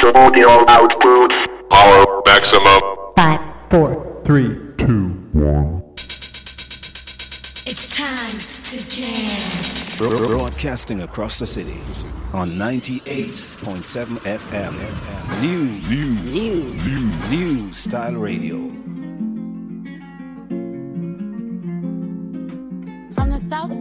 switch to audio output. Power maximum. Five, four, Three, two, one. It's time to jam. Bro- Broadcasting across the city on 98.7 FM. New, new, new, new, new style radio. From the south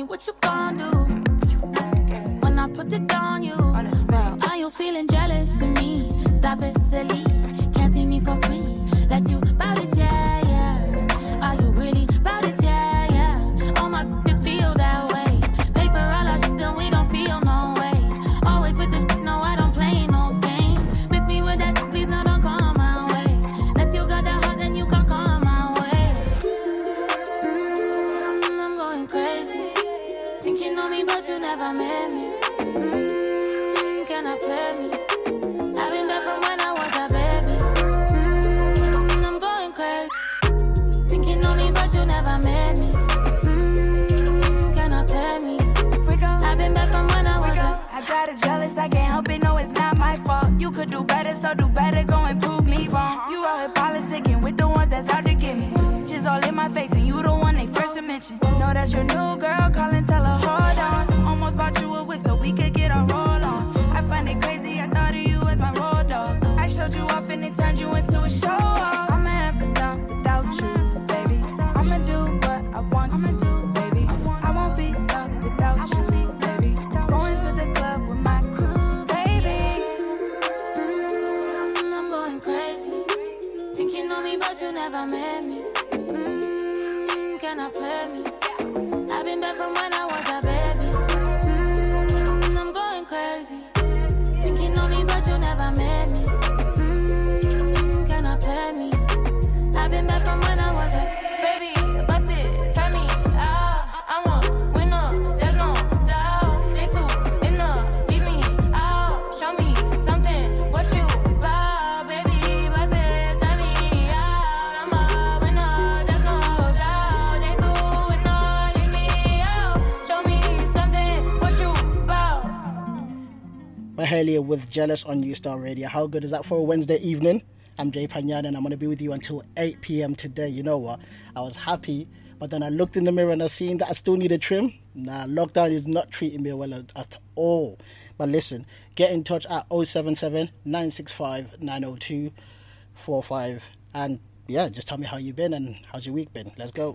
what you gon' do when I put it on you. Well, are you feeling jealous of me? Stop it, silly. Your new girl, call and tell her, hold on. Almost bought you a whip so we could get our roll on. I find it crazy, I thought of you as my road dog. I showed you off and it turned you into a show off. I'ma have to stop without you, 'cause baby. I'ma do what I want to do, baby. I won't be stuck without you. Going to the club with my crew, baby. Mm, I'm going crazy. Think you me, but you never met me. Mm, can I play me? Back from when I was a baby. Mm, I'm going crazy. Think you know me, but you never met me. Mahalia with Jealous on New Star Radio. How good is that for a Wednesday evening? I'm Jay Panyan and I'm going to be with you until 8 p.m. today. You know what? I was happy, but then I looked in the mirror and I seen that I still need a trim. Nah, lockdown is not treating me well at, at all. But listen, get in touch at 077 965 902 45 and yeah, just tell me how you been and how's your week been. Let's go.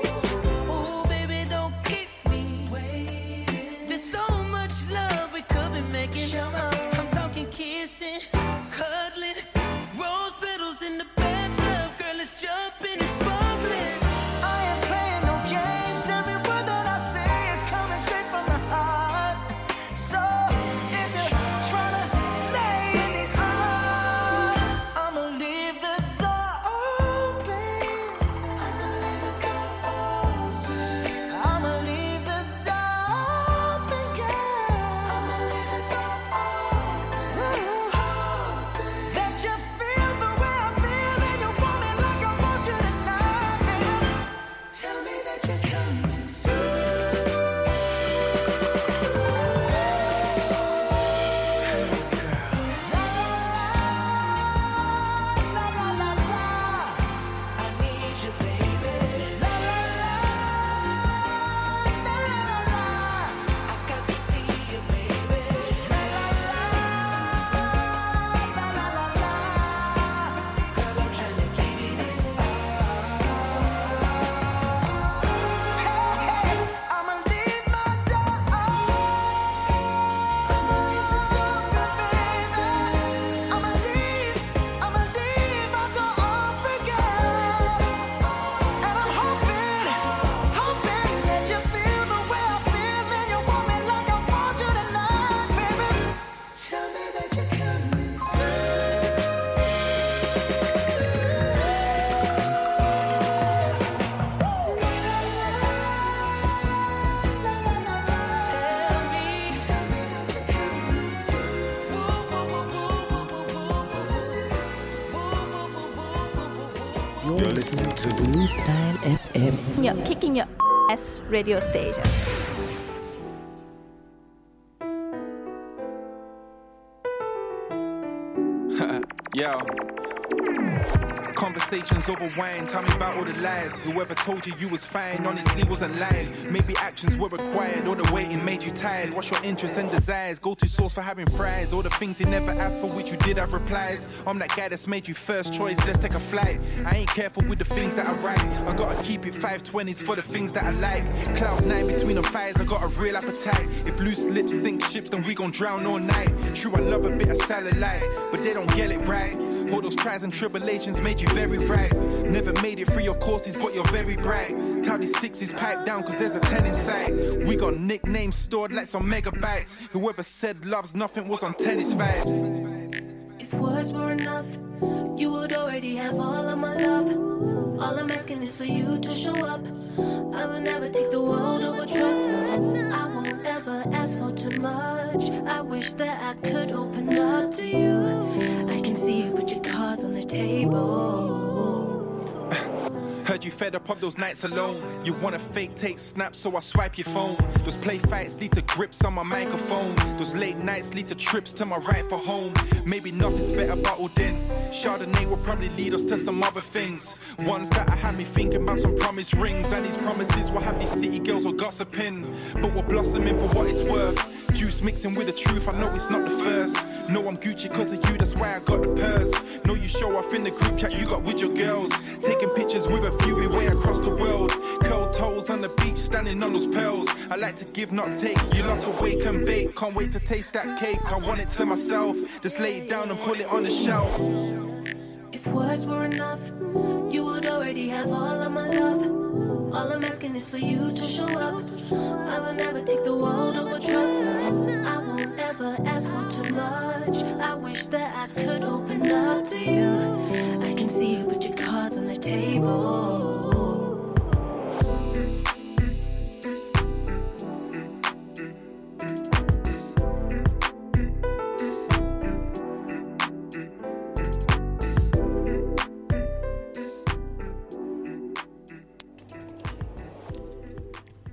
FM. Your kicking your ass radio station. Yo. Conversations over wine, tell all the lies. Whoever told you you was fine, honestly wasn't lying. Maybe actions were required, or the waiting made you tired. What's your interests and desires? Go to source for having fries. All the things you never asked for, which you did have replies. I'm that guy that's made you first choice, let's take a flight. I ain't careful with the things that I write. I gotta keep it 520s for the things that I like. Cloud nine between the thighs, I got a real appetite. If loose lips sink ships, then we gon' drown all night. True, I love a bit of light, but they don't get it right. All those trials and tribulations made you very right. Never made it through your courses, but you're very bright. Tell these sixes pipe down, cause there's a 10 inside. We got nicknames stored like some megabytes. Whoever said love's nothing was on tennis vibes. If words were enough, you would already have all of my love. All I'm asking is for you to show up. I will never take the world over trust. No, I won't ever ask for too much. I wish that I could open up to you. On the table. Heard you fed up of those nights alone. You wanna fake take snaps, so I swipe your phone. Those play fights lead to grips on my microphone. Those late nights lead to trips to my right for home. Maybe nothing's better bottled in. Chardonnay will probably lead us to some other things. Ones that I had me thinking about some promise rings. And these promises will have these city girls all gossiping. But we're blossoming for what it's worth. Juice mixing with the truth, I know it's not the first. No, I'm Gucci cause of you, that's why I got the purse. Know you show off in the group chat you got with your girls. Taking pictures with a view way across the world. Curl toes on the beach, standing on those pearls. I like to give, not take. You love to wake and bake. Can't wait to taste that cake. I want it to myself. Just lay it down and put it on the shelf. If words were enough, you would already have all of my love. All I'm asking is for you to show up. I will never take the world over trust. No, I won't ever ask for too much. I wish that I could open up to you. Table.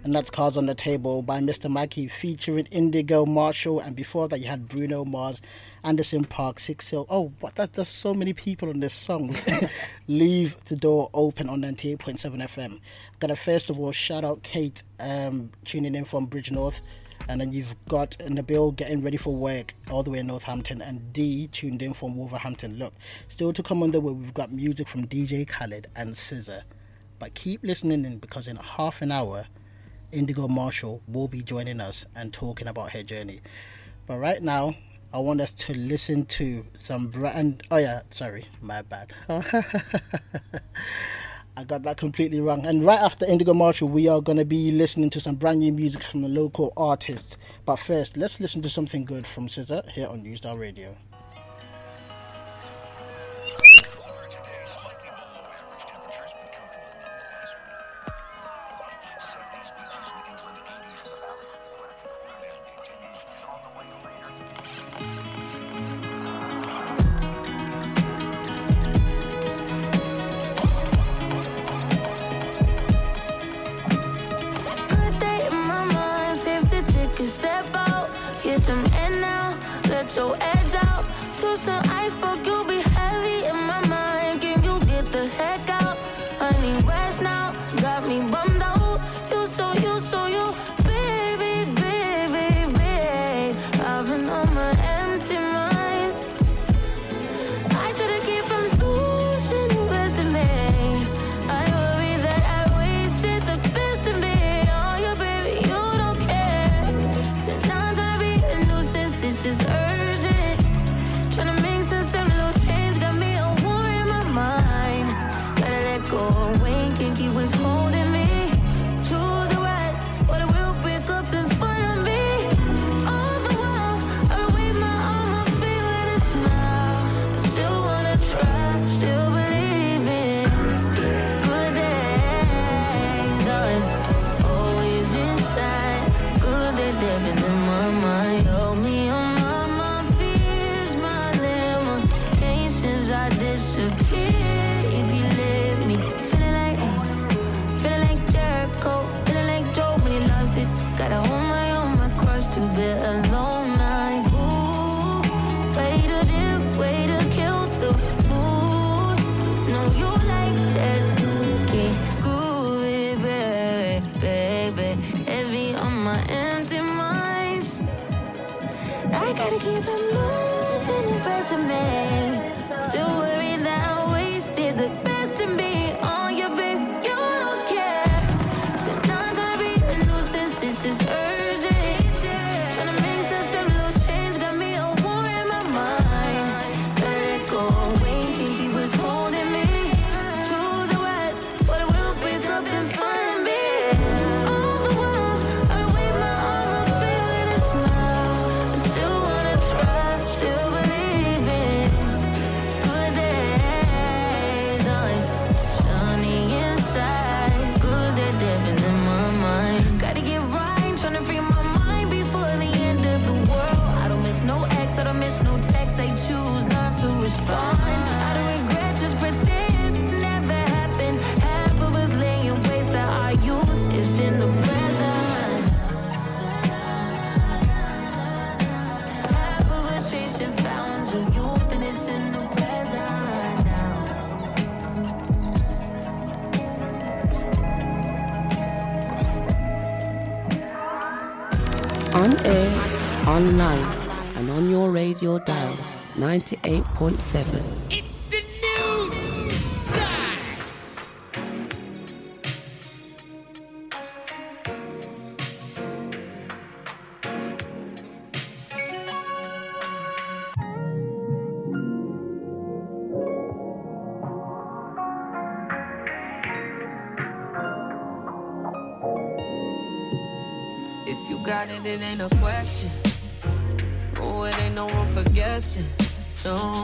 And that's Cards on the Table by Mr. Macce featuring Indigo Marshall. And before that, you had Bruno Mars, Anderson Paak, Six Hill. Oh, but that, there's so many people on this song. Leave the door open on 98.7 FM. Gotta first of all shout out Kate um, tuning in from Bridgnorth. And then you've got Nabil getting ready for work all the way in Northampton and D tuned in from Wolverhampton. Look, still to come on the way, we've got music from DJ Khaled and SZA. But keep listening in because in half an hour, Indigo Marshall will be joining us and talking about her journey. But right now, I want us to listen to some brand. Oh yeah, sorry, my bad. I got that completely wrong. And right after Indigo Marshall, we are going to be listening to some brand new music from the local artist. But first, let's listen to something good from SZA here on New Style Radio. online and on your radio dial 98.7. So.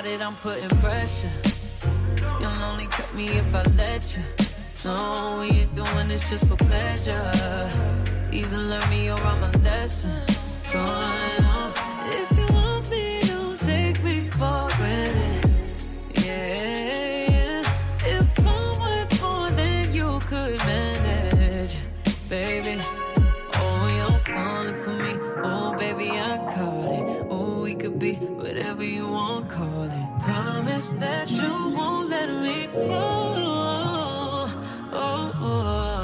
About it, I'm putting pressure. You'll only cut me if I let you. No, we ain't doing this just for pleasure. Either learn me or I'm a lesson. Going on. Promise that you won't let me fall. Oh, oh.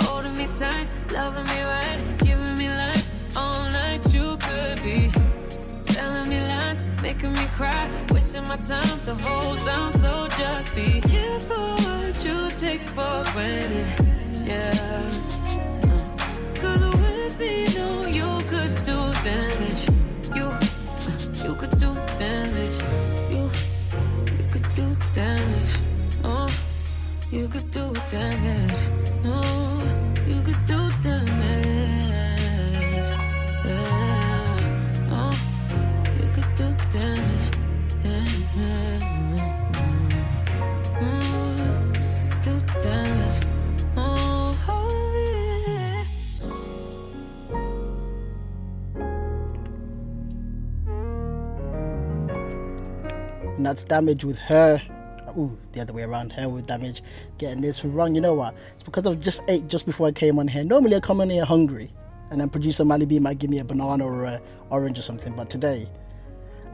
Holding me tight, loving me right, giving me life all night. You could be telling me lies, making me cry, wasting my time the whole time. So just be careful what you take for granted. Yeah. Cause with me, no, you could do damage. You, you could do damage. You could do damage. Oh, you could do damage. Yeah. Oh, you could do damage. Yeah. Oh, do damage. Oh. And that's damage with her. Ooh, the other way around. With damage. Getting this wrong. You know what? It's because I've just ate just before I came on here. Normally I come on here hungry, and then producer Mally B might give me a banana or a orange or something. But today,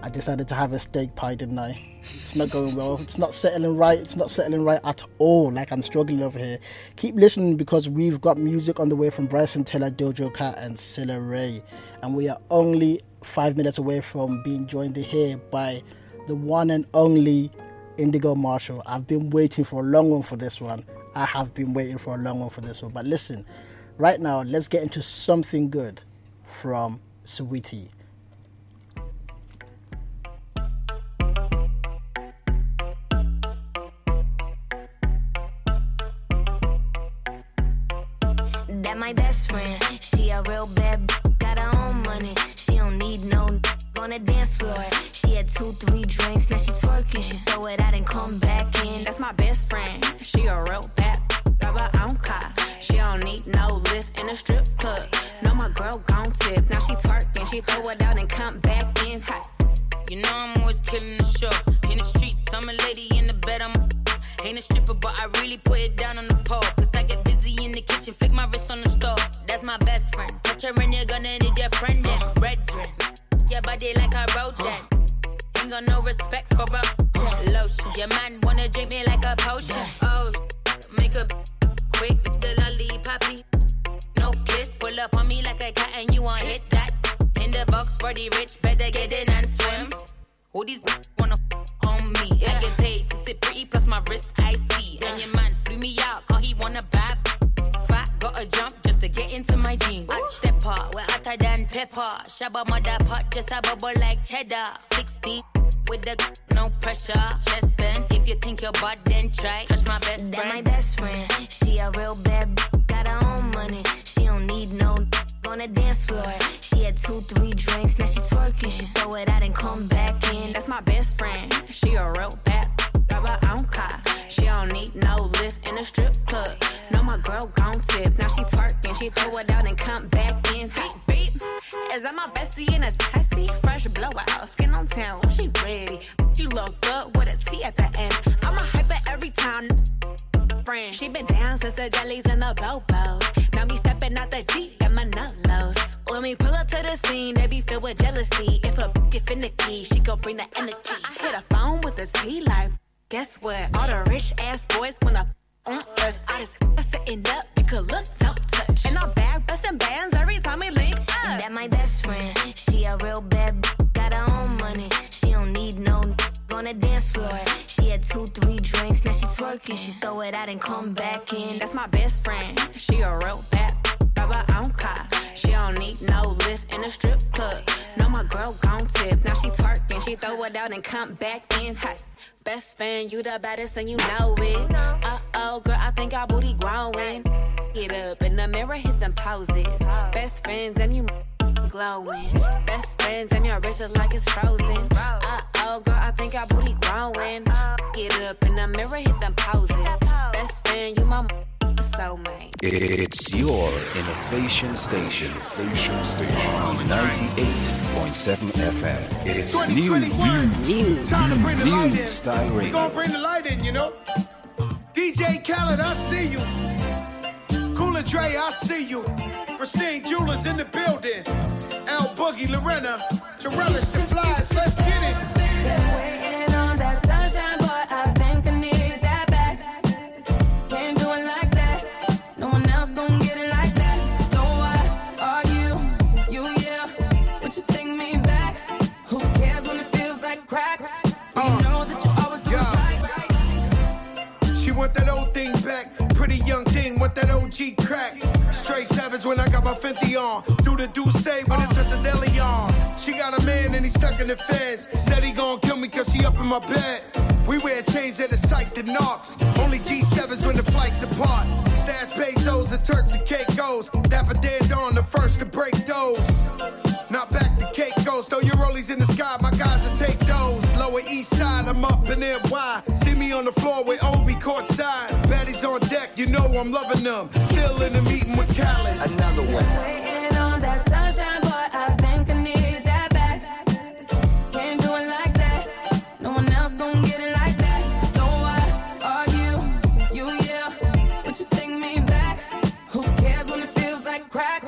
I decided to have a steak pie, didn't I? It's not going well. It's not settling right. It's not settling right at all. Like I'm struggling over here. Keep listening because we've got music on the way from Bryson Tiller, Doja Cat, and Cilla Raie, and we are only five minutes away from being joined here by the one and only Indigo Marshall. I've been waiting for a long one for this one. I have been waiting for a long one for this one. But listen, right now, let's get into something good from Saweetie. That my best friend. She a real bad b- got her own money. She don't need no on the dance floor. She had two, three drinks, now she twerking. She throw it out and come back in. That's my best friend. She a real bad. Drive her own car. She don't need no lift in a strip club. No, my girl gon' tip. Now she twerking. She throw it out and come back in. Hot. You know I'm always killing the show. In the streets, I'm a lady in the bed. I'm ain't a stripper, but I really put it down on the pole. Cause I get busy in the kitchen, flick my wrist on the stove. That's my best friend. Touch her and you're body like a rodent. Ain't got no respect for a lotion. Your man wanna drink me like a potion. Oh, make a quick with the lollipoppy. No kiss, pull up on me like a cat and you want hit that. In the box for the rich, better get in and swim. Who these wanna on me? I get paid to sit pretty plus my wrist I see. And your man flew me out cause he wanna bad. Gotta jump just to get into my jeans. I step up, we're hotter than pepper. Shabba mother pot, just a bubble like cheddar. 60 with the no pressure. Chest bend, if you think you're bad, then try. Touch my best That my friend. best friend. She a real bad b- got her own money. She don't need no n- on the dance floor. She had two, three drinks, now she twerking. She throw it out and come back in. That's my best friend. She a real bad. Car. She don't need no lift in a strip club. No, my girl gon' tip. Now she twerking. She throw it out and come back in. Beep, beep. Is that my bestie in a tessie? Fresh blowout, skin on town. She ready. She look good with a T at the end. I'm a hyper every time. Friend. She been down since the jellies and the bobos. Now me stepping out the Jeep and my nut lows. When we pull up to the scene, they be filled with jealousy. If a b- get finicky, she gon' bring the energy. I hit a phone with a T like, guess what? All the rich ass boys wanna on us. I just sitting up, you could look, don't touch. And I'm back busting bands every time we link up. That my best friend. She a real bad b- got her own money. She don't need no n- on the dance floor. She had two, three drinks, now she twerking. She throw it out and come back in. That's my best friend. She a real bad. Drive Rubber on car. She don't need no lift in a strip club. No, my girl gon' tip. Now she twerking, she throw it out and come back in. Hot. Best friend, you the baddest and you know it. Uh oh, girl, I think our booty growing. Get up in the mirror, hit them poses. Best friends and you glowing. Best friends and your wrist is like it's frozen. Uh oh, girl, I think our booty growing. Get up in the mirror, hit them poses. Best friend, you my soulmate. It's your innovation station. Station station. 98.7 FM. It's new, new, new, Time to bring the light new in. style We radio. gonna bring the light in, you know. DJ Khaled, I see you. Cool & Dre, I see you. Christine Jewelers in the building. L Boogie, Lorena, Torellis, the flies. Let's get it. That OG crack. Straight savage when I got my Fenty on. Do the do say when it touch a deli on. She got a man and he stuck in the feds. Said he gon' kill me cause she up in my bed. We wear chains that are psyched and knocks. Only G7s when the flights apart. Stash pesos and Turks and Caicos. Dapper dead on the first to break those. Not back to Caicos, throw your rollies in the sky, my guys will take those. Lower east side, I'm up in NY. See me on the floor with Obi courtside. Baddies on deck, you know I'm loving them. Still in the meeting with Khaled. Another one. Waiting on that sunshine, boy, I think I need that back. Can't do it like that. No one else gon' get it like that. So why are you, you, yeah? Would you take me back? Who cares when it feels like crack?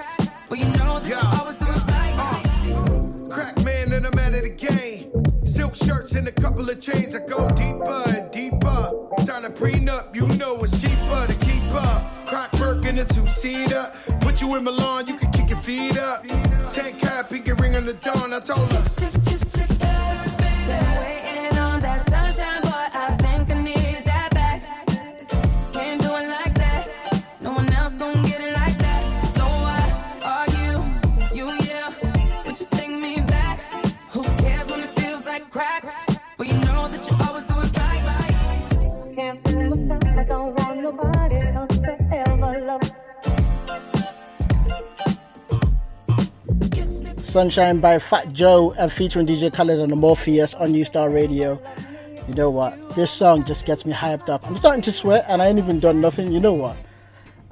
Well, you know that you always do it right. Uh, crack man and I'm out of the game. Silk shirts and a couple of chains. I go deeper and deeper. Sign a prenup, you know it's cheaper a two seater. Put you in Milan, you can kick your feet up. Ten cap, pinky ring on the dawn. I told her. Sunshine by Fat Joe and featuring DJ Khaled on Amorphous on New Star Radio. You know what? This song just gets me hyped up. I'm starting to sweat and I ain't even done nothing. You know what?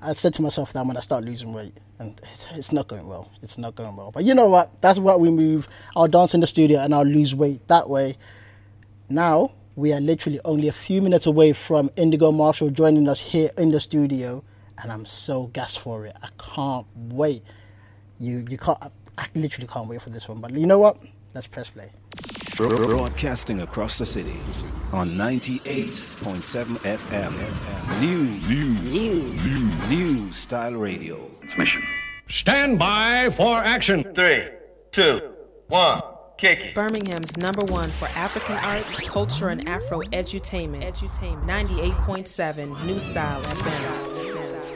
I said to myself that when I'm start losing weight, and it's, it's not going well. It's not going well. But you know what? That's what we move. I'll dance in the studio and I'll lose weight that way. Now we are literally only a few minutes away from Indigo Marshall joining us here in the studio, and I'm so gassed for it. I can't wait. You you can't. I literally can't wait for this one. But you know what? Let's press play. Broadcasting across the city on 98.7 FM. New, new, new, new, new style radio. Mission. Stand by for action. Three, two, one, kick it. Birmingham's number one for African arts, culture, and Afro edutainment. Edutainment. 98.7 New Style FM.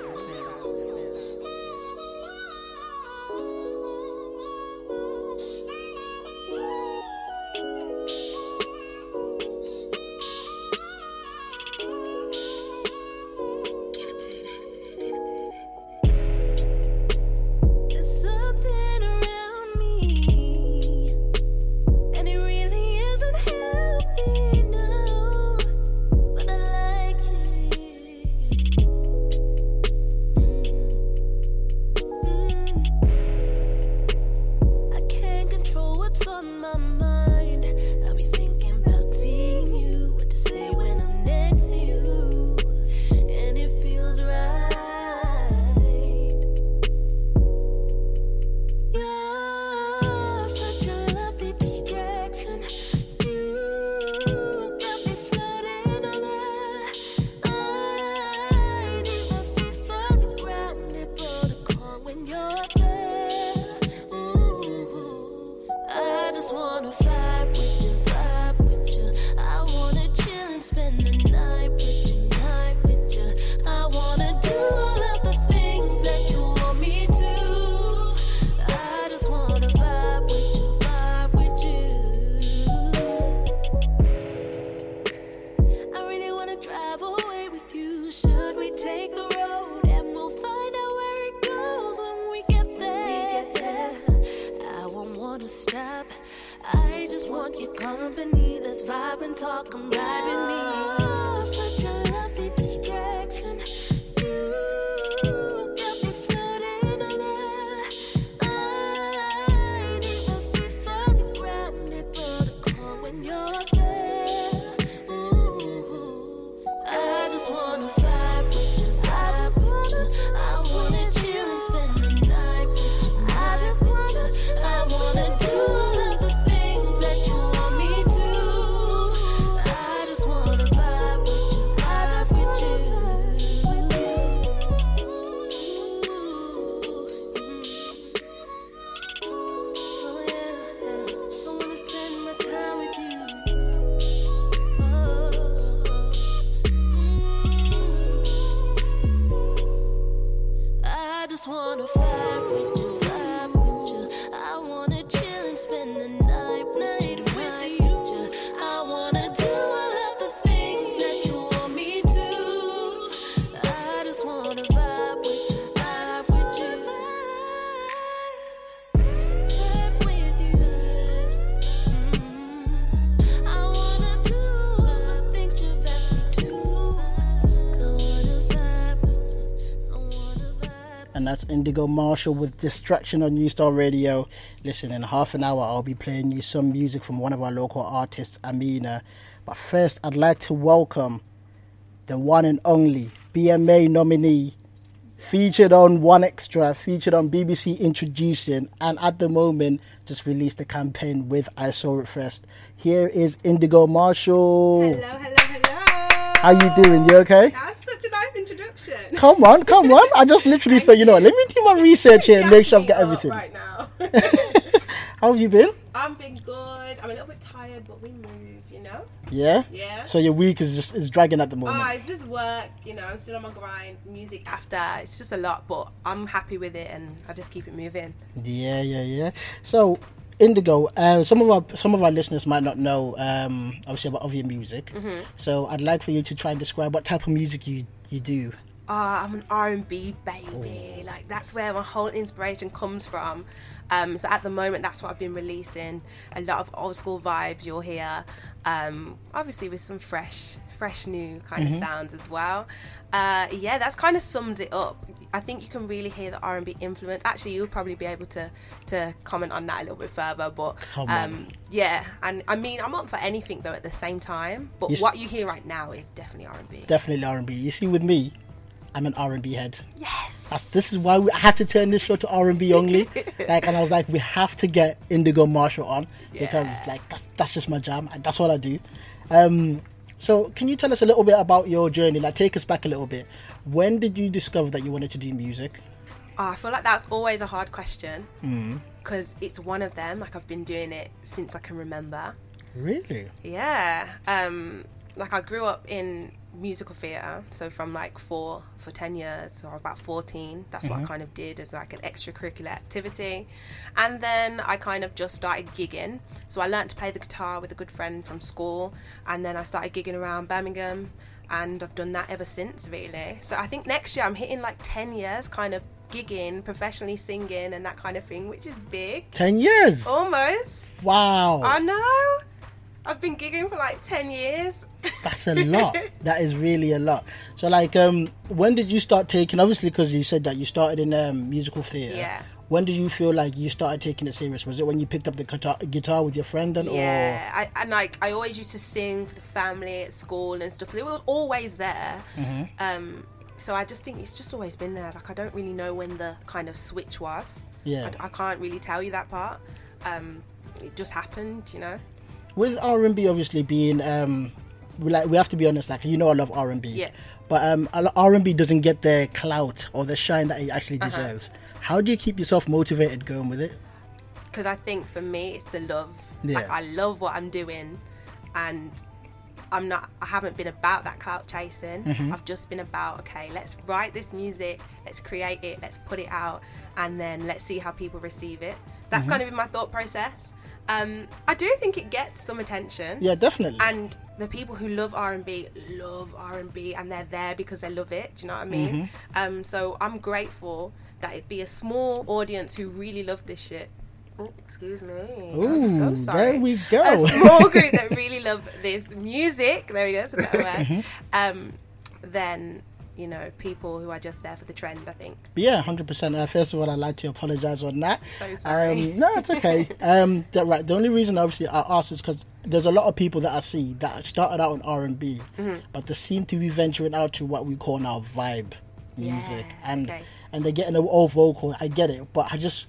That's Indigo Marshall with Distraction on New Star Radio. Listen, in half an hour, I'll be playing you some music from one of our local artists, Ameenah. But first, I'd like to welcome the one and only BMA nominee, featured on 1Xtra, featured on BBC Introducing, and at the moment, just released a campaign with I Saw It First. Here is Indigo Marshall. Hello, hello, hello. How you doing? You okay? That's such a nice introduction. Come on, come on. I just literally thought, you know let me do my research here and make sure I've got everything. Right now. How have you been? I'm been good. I'm a little bit tired, but we move, you know? Yeah? Yeah. So your week is just is dragging at the moment. Ah, it's just work, you know, I'm still on my grind, music after. It's just a lot, but I'm happy with it and I just keep it moving. Yeah, yeah, yeah. So Indigo, uh, some of our some of our listeners might not know um, obviously about of your music. Mhm. So I'd like for you to try and describe what type of music you you do. Ah, I'm an R&B baby. Like that's where my whole inspiration comes from. Um, so at the moment, that's what I've been releasing. A lot of old school vibes you'll hear. Um, obviously with some fresh, fresh new kind Mhm. of sounds as well. Uh, yeah, that's kind of sums it up. I think you can really hear the R&B influence. Actually, you'll probably be able to to comment on that a little bit further. But um, yeah, and I mean, I'm up for anything though at the same time. But You what you hear right now is definitely R&B. Definitely R and B. You see, with me, I'm an R and B head. Yes. That's, this is why we I had to turn this show to R and B only. like, and I was like, we have to get Indigo Marshall on because like that's that's just my jam. That's what I do. Um, so can you tell us a little bit about your journey? Like, take us back a little bit. When did you discover that you wanted to do music? Oh, I feel like that's always a hard question Mm. because it's one of them. Like I've been doing it since I can remember. Really? Yeah. Um, like I grew up in musical theatre, so from like four for ten years, so I was about fourteen. That's what I Mhm. kind of did as like an extracurricular activity, and then I kind of just started gigging. So I learned to play the guitar with a good friend from school, and then I started gigging around Birmingham, and I've done that ever since really. So I think next year I'm hitting like ten years, kind of gigging professionally, singing, and that kind of thing, which is big. Ten years. Almost. Wow. I know. I've been gigging for like 10 years. That's a lot. that is really a lot. So, like, um, when did you start taking? Obviously, because you said that you started in um, musical theatre. Yeah. When did you feel like you started taking it serious? Was it when you picked up the guitar, guitar with your friend, then, Yeah, I, and like I always used to sing for the family at school and stuff. It was always there. or? Mhm. Um, so I just think it's just always been there. Like I don't really know when the kind of switch was. Yeah. I, I can't really tell you that part. Um, it just happened, you know. With R and B, obviously being, um, we like we have to be honest. Like, you know, I love R and B. Yeah. But um, R and B doesn't get the clout or the shine that it actually Uh-huh. deserves. How do you keep yourself motivated going with it? because I think for me it's the love. Yeah. Like I love what I'm doing, and I'm not. I haven't been about that clout chasing. Mhm. I've just been about okay, let's write this music, let's create it, let's put it out, and then let's see how people receive it. That's Mhm. kind of been my thought process. Um, I do think it gets some attention. Yeah, definitely. And the people who love R and B love R and B, and they're there because they love it. Do you know what I mean? Mhm. Um, so I'm grateful that it'd be a small audience who really love this shit Oh, excuse me. Ooh, I'm so sorry. there we go. A small group that really love this music. There we go. It's a better word. Mhm. Um, then you know people who are just there for the trend. I think. Yeah, hundred percent. Uh, first of all, I'd like to apologise on that. So sorry. Um, no, it's okay. um, that, right. The only reason, obviously, I asked is because there's a lot of people that I see that started out on R and B, Mhm. but they seem to be venturing out to what we call now vibe music, and okay. and they're getting all vocal. I get it, but I just.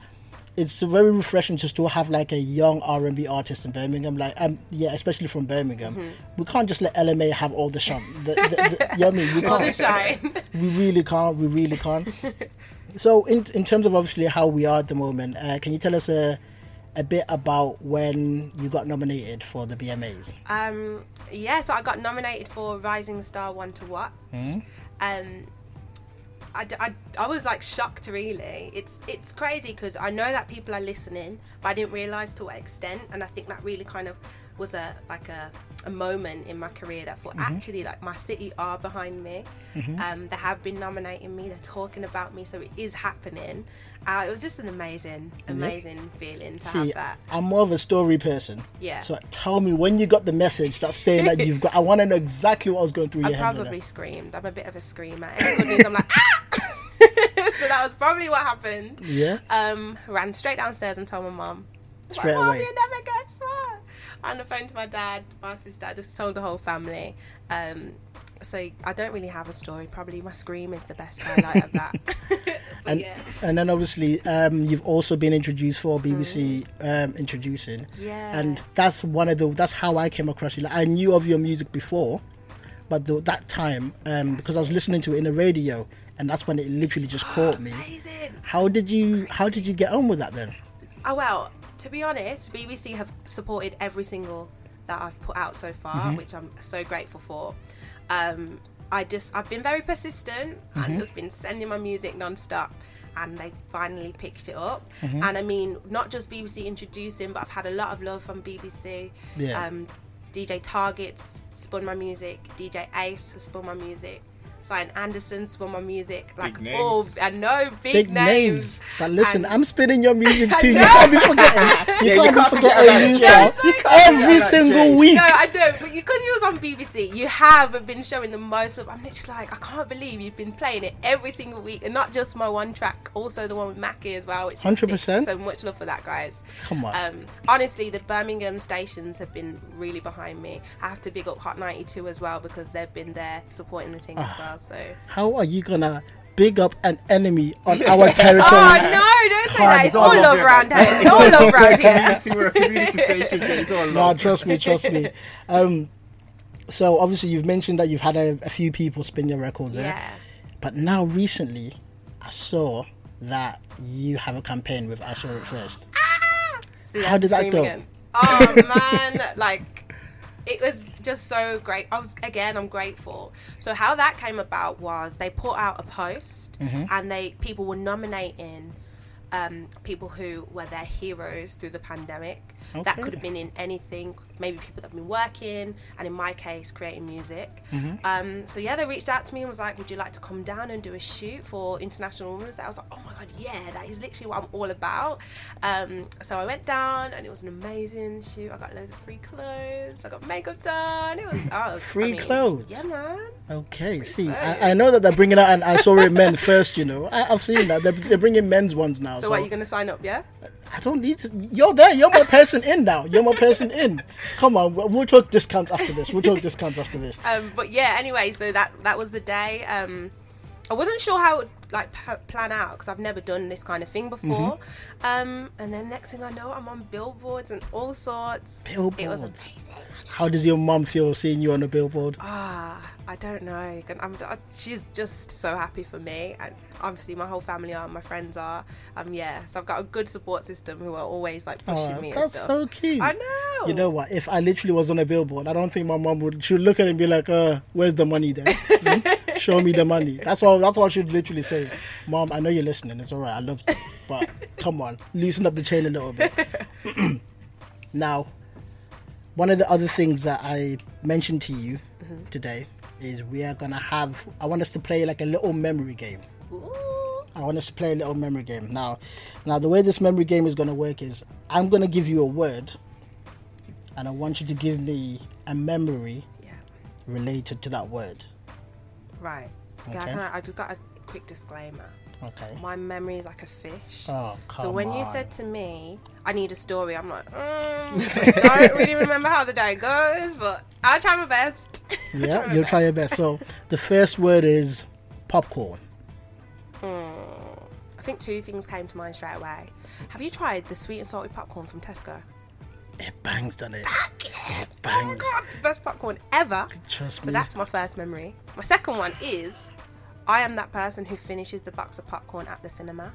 It's very refreshing just to still have like a young R and B artist in Birmingham, like um yeah, especially from Birmingham. Mhm. We can't just let LMA have all the shine. The, the, the, you know what I mean? We can't. shine. We really can't. We really can't. So, in in terms of obviously how we are at the moment, uh, can you tell us a a bit about when you got nominated for the BMAs? Um, yeah, so I got nominated for Rising Star One to Watch. Mhm. Um, I, I, I was like shocked really. It's it's crazy because I know that people are listening, but I didn't realize to what extent. And I think that really kind of was a like a, a moment in my career that thought Mhm. actually like my city are behind me. Mhm. Um, they have been nominating me. They're talking about me, so it is happening. Uh, it was just an amazing, amazing feeling to See, have that. I'm more of a story person. Yeah. So tell me when you got the message that's saying that you've got. I want to know exactly what was going through I your head. with probably screamed. I'm a bit of a screamer. Good news, I'm like, ah! so that was probably what happened. Yeah. Um, ran straight downstairs and told my mom. Straight away. you never guess what? On the phone to my dad, my sister, I just told the whole family. Um, so I don't really have a story. Probably my scream is the best highlight of that. And, yeah. and then obviously um, you've also been introduced for BBC um, introducing, Mm. Yeah. and that's one of the that's how I came across you. Like, I knew of your music before, but the, that time um, because I was listening to it in the radio, and that's when it literally just caught me. Amazing. How did you How did you get on with that then? Oh well, to be honest, BBC have supported every single that I've put out so far, Mhm. which I'm so grateful for. Um, I just I've been very persistent Mhm. and just been sending my music non-stop and they finally picked it up. Mhm. And I mean, not just BBC introducing, but I've had a lot of love from BBC. Yeah. Um, DJ Target's spun my music. DJ Ace has spun my music. Sian Anderson spun my music. Like Big all. I know big, Big names. names. But listen, And- I'm spinning your music I too. You can't be forgetting. You Yeah, can't you be can't forgetting you about stuff Jay. every single week. No, I know, but because you was on BBC, you have been showing the most of. I'm literally like, I can't believe you've been playing it every single week, and not just my one track, also the one with Macce as well. Which is 100%. So much love for that, guys. Come on. Um, honestly, the Birmingham stations have been really behind me. I have to big up Hot 92 as well because they've been there supporting the team as Ah. Well. So. How are you gonna big up an enemy on our territory? Oh no! Don't say that. It's all love around here. It's all love around here. We're a community station. It's all No, love. trust me, trust me. Um, so obviously you've mentioned that you've had a, a few people spin your records, yeah? Yeah. But now recently, I saw that you have a campaign with I Saw It First. See, How did that go? again. Oh man, like it was just so great. I was again, I'm grateful. So how that came about was they put out a post Mhm. and they people were nominating um, people who were their heroes through the pandemic. That could have been in anything, maybe people that have been working, and in my case, creating music. Mhm. Um, so yeah, they reached out to me and was like, "Would you like to come down and do a shoot for International Women's Day?" I was like, "Oh my god, yeah, that is literally what I'm all about." Um, so I went down and it was an amazing shoot. I got loads of free clothes. I got makeup done. It was oh, Free I mean, clothes? Yeah, man. Okay, see, I, I know that they're bringing out, and I saw it men first. You know, I, I've seen that they're, they're bringing men's ones now. So, what you gonna sign up? Yeah. I don't need to. You're there. You're my person in now. You're my person in. Come on, we'll talk discounts after this. We'll talk discounts after this. Um, but yeah, anyway, so that that was the day. Um, I wasn't sure how like p- plan out because I've never done this kind of thing before. Mm-hmm. Um, and then next thing I know, I'm on billboards and all sorts. Billboards. How does your mum feel seeing you on a billboard? Ah, I don't know. I'm, I, she's just so happy for me, and obviously my whole family are, my friends are. Um, yeah, so I've got a good support system who are always like pushing Oh, me. and that's so cute. I know. You know what? If I literally was on a billboard, I don't think my mum would. She'd look at it and be like, "Uh, where's the money then? Show me the money." That's all. That's what she'd literally say. Mom, I know you're listening. It's all right. I love you, but come on, loosen up the chain a little bit. now, one of the other things that I mentioned to you Mhm. today is we are gonna have. I want us to play like a little memory game. I want us to play a little memory game. Now, now the way this memory game is going to work is I'm going to give you a word, and I want you to give me a memory related to that word. Right. Okay. Okay. I, can- I just got a quick disclaimer. Okay. My memory is like a fish. Oh, so when you said to me, I need a story, I'm like, mm, I don't really remember how the day goes, but I'll try my best. Yeah, you'll try your best. So the first word is popcorn. Mm, I think two things came to mind straight away. Have you tried the sweet and salty popcorn from Tesco? It bangs, doesn't it? It bangs. Oh my god, best popcorn ever. Trust me. So that's my first memory. My second one is I am that person who finishes the box of popcorn at the cinema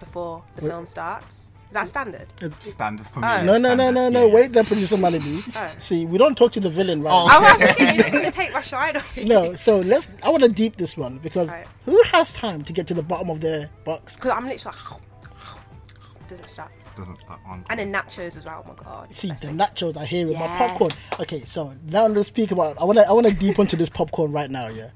before the Wait. film starts. Is that standard? It's standard for me, Oh. No, no, no, no, no. Wait there, producer Mally B. Oh. See, we don't talk to the villain, right? Oh, oh I was thinking just going to take my shine off. no, so let's. I want to deep this one because Right. who has time to get to the bottom of their box? Because I'm literally like, doesn't stop. Doesn't stop on. And the nachos as well. Oh my god. See the nachos I hear with my popcorn. Okay, so now let's speak about. I want to. I want to deep into this popcorn right now. Yeah,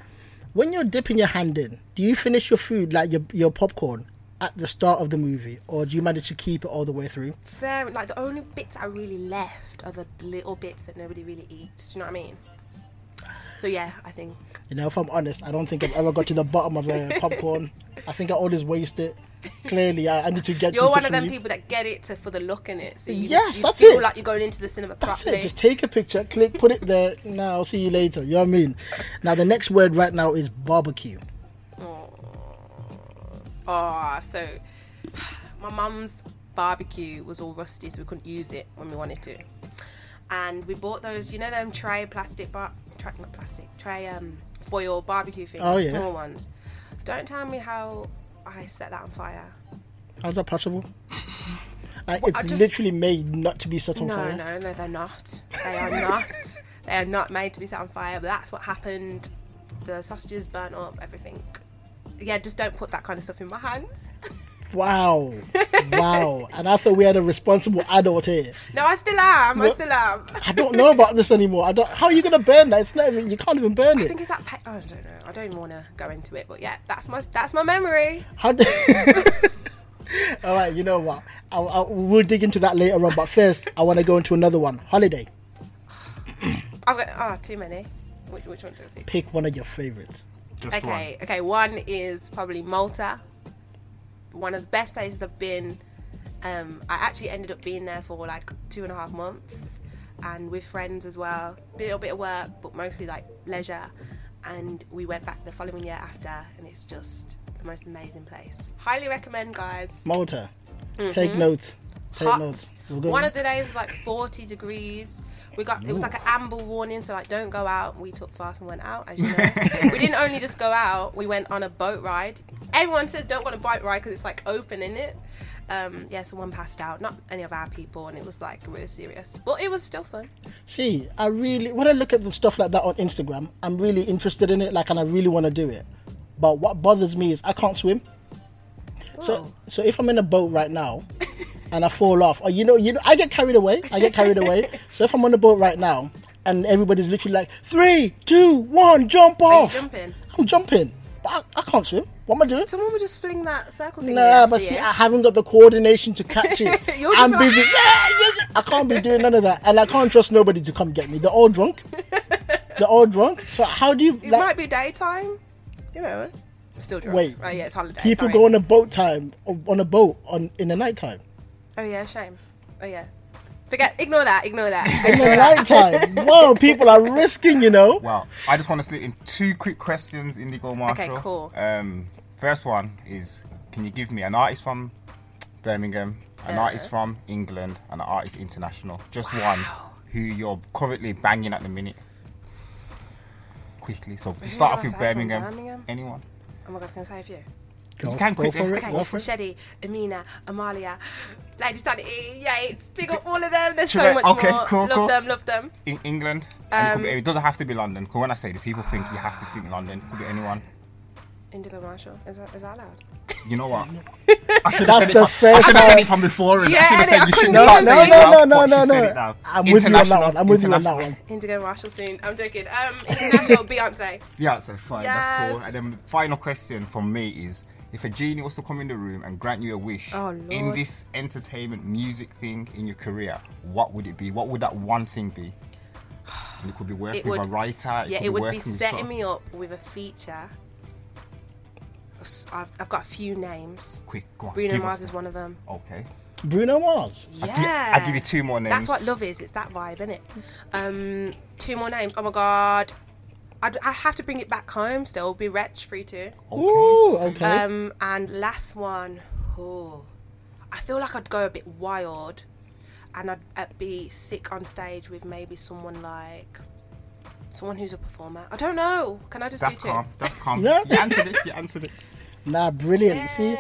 when you're dipping your hand in, do you finish your food like your your popcorn at the start of the movie, or do you manage to keep it all the way through? Fair, like the only bits I really left are the little bits that nobody really eats. Do you know what I mean? So yeah, I think You know, if I'm honest, I don't think I've ever got to the bottom of a popcorn. I think I always waste it. Clearly, I, I need to get. you're one of them you. people that get it to, for the look in it. So you, Yes, you that's feel it. like you're going into the cinema That's properly. it. Just take a picture, click, put it there. Now I'll see you later. You know what I mean? Now the next word right now is barbecue. Oh, so my mum's barbecue was all rusty, so we couldn't use it when we wanted to. And we bought those, you know, them tray plastic bar, tray, not plastic, tray um foil barbecue things, Oh, yeah. small ones. Don't tell me how I set that on fire. How's that possible? Like, Well, it's just- literally made not to be set on no, fire. no, no, they're not. They are not. they are not made to be set on fire. But that's what happened. The sausages burnt up, everything. Yeah, just don't put that kind of stuff in my hands. Wow, wow! And I thought we had a responsible adult here. No, I still am. I still am. I don't know about this anymore. I don't. How are you gonna burn that? It's not even. You can't even burn I it. think it's that. Pa- oh, I don't know. I don't even want to go into it. But yeah, that's my that's my memory. How do- All right, you know what? I'll, I'll, we'll dig into that later on. But first, I want to go into another one. Holiday. I've got ah too many. Which which one do I pick? Pick one of your favorites. okay, okay. One is probably Malta. One of the best places I've been. Um, I actually ended up being there for like two and a half months, and with friends as well. A little bit of work, but mostly like leisure. And we went back the following year after, and it's just the most amazing place. Highly recommend, guys. Malta. Take Mhm. notes. Take Hot. notes. We'll. One of the days was like 40 degrees. We got it was like an amber warning, so like don't go out. We took fast and went out, as you know. we didn't only just go out; we went on a boat ride. Everyone says don't go on a boat ride because it's like open in it. Um, yeah, someone passed out, not any of our people, and it was like really serious, but it was still fun. See, I really when I look at the stuff like that on Instagram, I'm really interested in it. Like, and I really want to do it. But what bothers me is I can't swim. So, so if I'm in a boat right now, and I fall off, or you know, you know, I get carried away. I get carried away. So if I'm on the boat right now, and everybody's literally like three, two, one, jump off. jumping? I'm jumping. But I, I can't swim. What am I doing? Someone would just fling that circle thing. Nah, but you. see, I haven't got the coordination to catch it. I'm busy. Yeah, I can't be doing none of that, and I can't trust nobody to come get me. They're all drunk. They're all drunk. So how do you It like, might be daytime. You know, still drunk. wait? Oh yeah, it's holiday. People sorry. go on a boat time on a boat on in the night time. Oh yeah, shame. Oh yeah. Forget. Ignore that. Ignore that. In the Ignore that. night time, wow, people are risking. You know. Wow. I just want to slip in two quick questions, Indigo Marshall. Okay, cool. Um, first one is can you give me an artist from Birmingham, an Yeah. artist from England, and an artist international? Just one who you're currently banging at the minute. Quickly. So start off with Birmingham. Birmingham? Anyone? Oh my god, can I say a few? Go, You can go quickly. for it. Okay, Go for it. Machete, Ameenah, Amalia, Lady Sanity, Yates, big up all of them. There's so Should I- much okay, more. cool, love cool. them, love them. In England. And it, be- Um, it doesn't have to be London. Because when I say this, people think you have to think London. Could be anyone. Indigo Marshall, is that, is that allowed? You know what? I should That's have said, the it, from, I should have said it from before. Yeah, I should have said you couldn't shouldn't No, even start no, say it no, now, no, but no, she no. I'm with you on that one. I'm with you on that one. Indigo Marshall soon. I'm joking. Um, international Beyonce. Yeah, so fine, that's cool. And then final question from me is If a genie was to come in the room and grant you a wish Oh, in this entertainment music thing in your career, what would it be? What would that one thing be? And it could be working It with would, a writer. yeah, could it be would be setting me up with a feature. S- I've, I've got a few names. Quick, go on. Bruno give Mars us is one of them. Okay. Bruno Mars. Yeah. I'll give you two more names. That's what love is. It's that vibe, isn't it? Um, two more names. Oh my god. I'd, I have to bring it back home still. Be Wretch 32. Ooh, okay. Um, and last one. Oh, I feel like I'd go a bit wild, and I'd, I'd be sick on stage with maybe someone like someone who's a performer. I don't know. Can I just That's do two? calm. That's calm. Yeah. You answered it. You answered it. Nah, brilliant. See,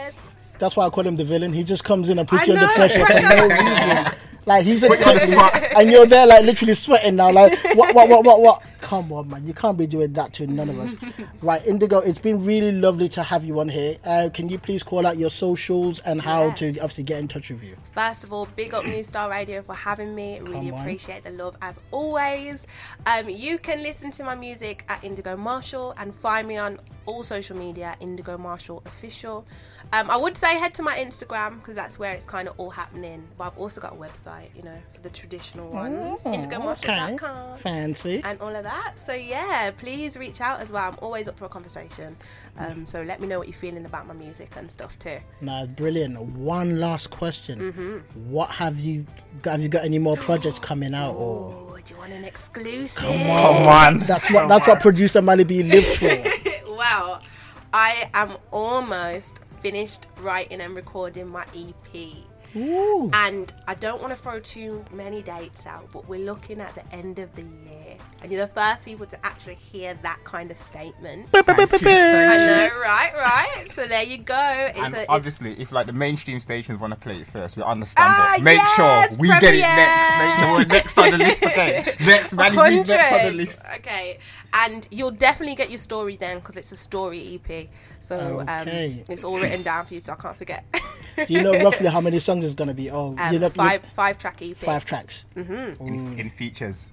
that's why I call him the villain. He just comes in and puts I you under pressure for no reason. Like he's in Put you on the and you're there like literally sweating now. Like what, what, what, what, what? Come on, man! You can't be doing that to none of us. right, Indigo. It's been really lovely to have you on here. Uh, can you please call out your socials and how to Yes. obviously get in touch with you? First of all, big up New Style Radio for having me. Really Come on. appreciate the love as always. Um, you can listen to my music at Indigo Marshall and find me on all social media, Indigo Marshall Official. Um, I would say head to my Instagram because that's where it's kind of all happening. But I've also got a website, you know, for the traditional ones, Oh, indigomarshall.com. Fancy. And all of that. So, yeah, please reach out as well. I'm always up for a conversation. Um, so, let me know what you're feeling about my music and stuff too. Nah, brilliant. One last question. Mhm. What have you got? Have you got any more projects coming out? Or Oh, do you want an exclusive? come on, that's what that's what producer Mally B lives for. wow. I am almost finished writing and recording my EP. Ooh. And I don't want to throw too many dates out, but we're looking at the end of the year. And you're the first people to actually hear that kind of statement. I know, right, right. So there you go. It's And a, it- obviously, if like the mainstream stations want to play it first, we understand Ah, it. Make yes, sure we get it next. Make sure we're next on the list again. Next, man, next on the list. Okay, and you'll definitely get your story then because it's a story EP. So Okay. um, it's all written down for you, so I can't forget. Do you know roughly how many songs it's gonna be? Oh, Um, you know, five five track EP. five tracks. hmm In, in features.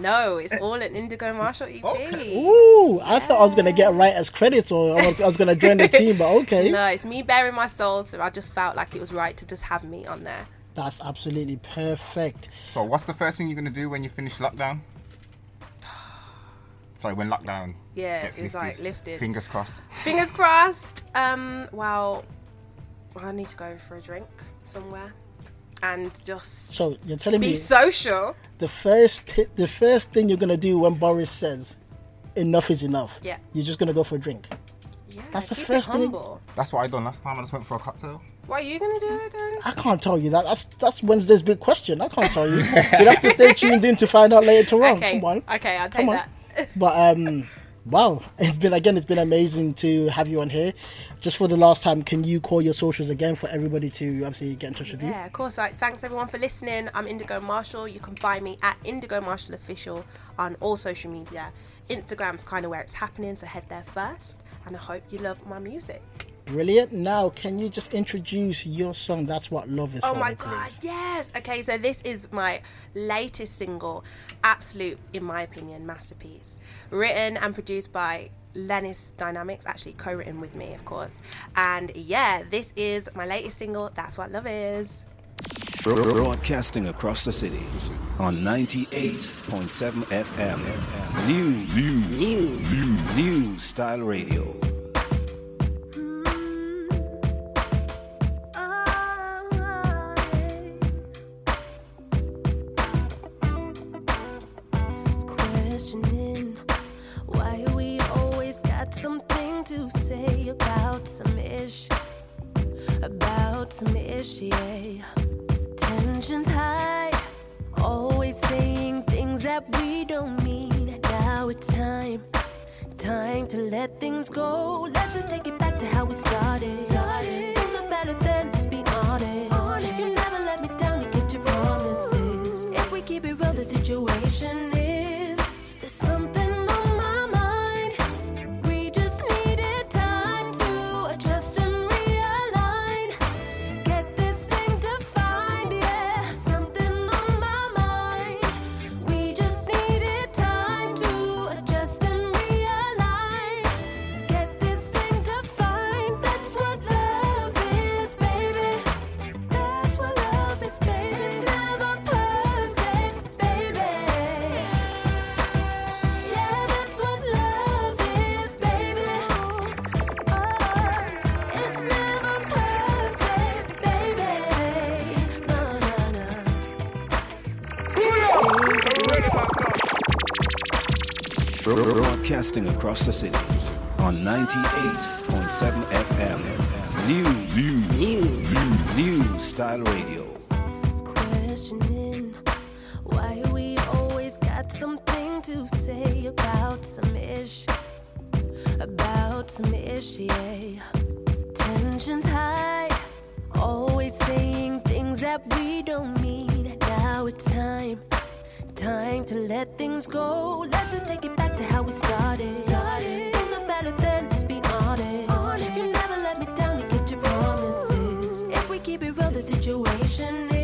No, it's all an Indigo Marshall EP. Ooh, I thought I was gonna get writers credits or I was, I was gonna join the team, but okay, No, it's me bearing my soul, so I just felt like it was right to just have me on there. that's absolutely perfect. So, what's the first thing you're gonna do when you finish lockdown? Sorry, when lockdown Yeah, gets it's lifted. like lifted. Fingers crossed. Fingers crossed. Um, well, I need to go for a drink somewhere and just So you're telling be me social. the first ti- the first thing you're gonna do when Boris says enough is enough, Yeah. you're just gonna go for a drink. Yeah, That's the keep it first thing- That's what I done last time. I just went for a cocktail. What are you gonna do then? I can't tell you that. That's that's Wednesday's big question. I can't tell you. You'll have to stay tuned in to find out later on. Okay, Come on. okay, I'll take Come on. that. But um, wow, it's been again, it's been amazing to have you on here. Just for the last time, can you call your socials again for everybody to obviously get in touch with you? Yeah, of course. Right. Thanks everyone for listening. I'm Indigo Marshall. You can find me at Indigo Marshall Official on all social media. Instagram's kind of where it's happening, so head there first. And I hope you love my music. Brilliant. Now, can you just introduce your song? That's what love is Oh for. my me, god, please? yes. Okay, so this is my latest single, absolute, in my opinion, masterpiece. Written and produced by Lennis Dynamics, actually co written with me, of course. And yeah, this is my latest single, That's What Love Is. Broadcasting across the city on 98.7 FM. New, new, new, new, new style radio. That we don't mean. Now it's time, time to let things go. Let's just take it back to how we started. Things are better than just being honest. You never let me down, you kept your promises. If we keep it real, the situation Broadcasting across the city on 98.7 FM. New, new, new, new, new style radio. questioning why we always got something to say about some ish, about some ish, yeah. Tensions high, always saying things that we don't mean. Now it's time, time to let things go. Let's just take it to how we started. started. Things are better than, let's be honest. You never let me down, you kept your promises. If we keep it real, the situation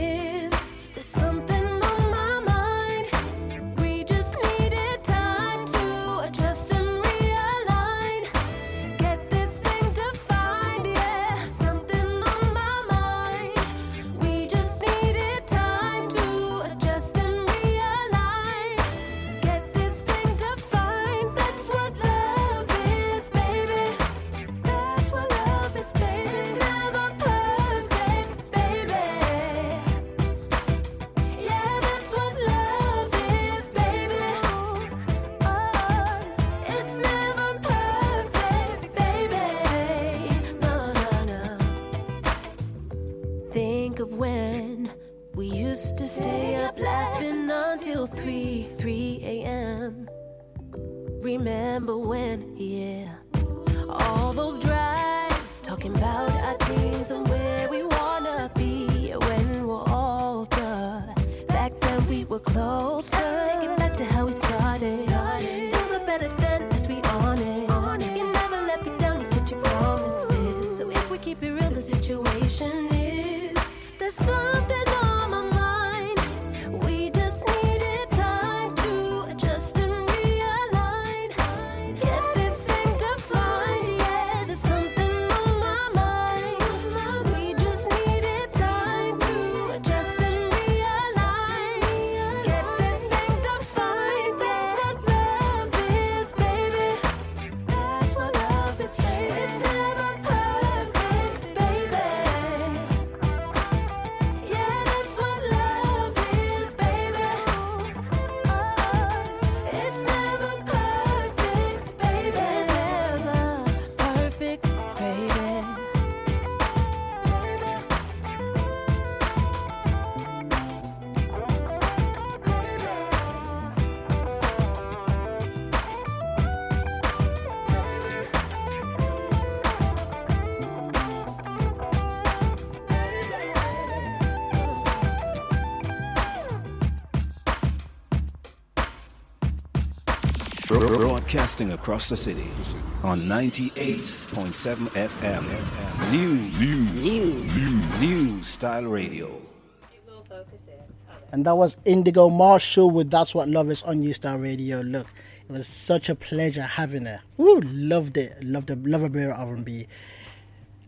Broadcasting across the city on 98.7 FM. New, new, new, new, new style radio. And that was Indigo Marshall with That's What Love Is on New Style Radio. Look, it was such a pleasure having her. Woo, loved it. Loved the love a bit of R&B.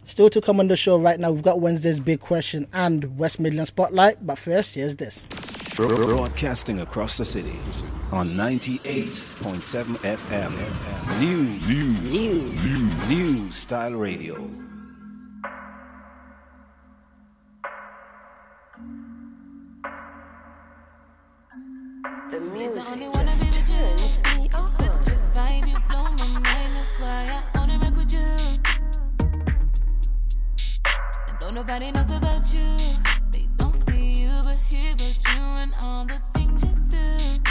Still to come on the show right now, we've got Wednesday's Big Question and West Midland Spotlight. But first, here's this. Broadcasting across the city on 98.7 FM. New, new, new, new, new style radio. Nobody knows about you, hear about you and all the things you do.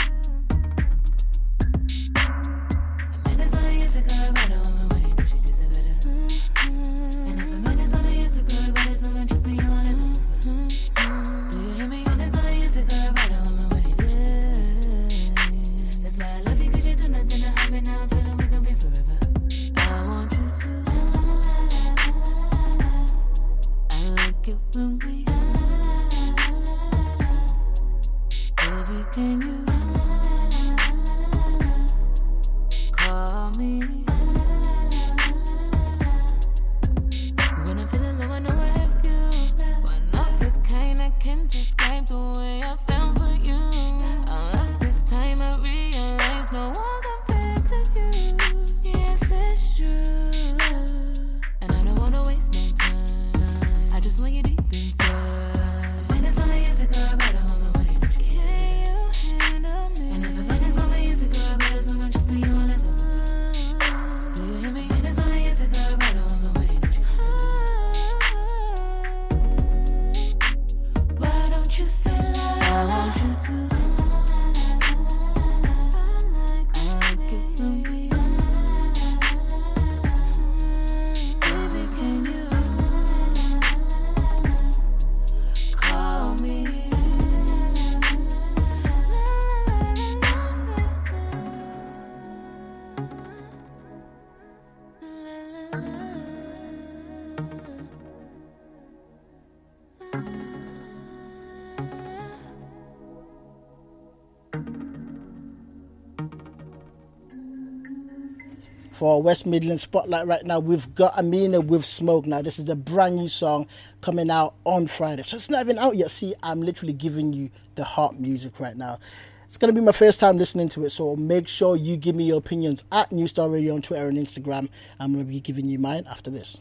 For West Midland Spotlight right now. We've got Ameenah with Smoke now. This is the brand new song coming out on Friday. So it's not even out yet. See, I'm literally giving you the heart music right now. It's going to be my first time listening to it, so make sure you give me your opinions at New Style Radio on Twitter and Instagram. I'm going to be giving you mine after this.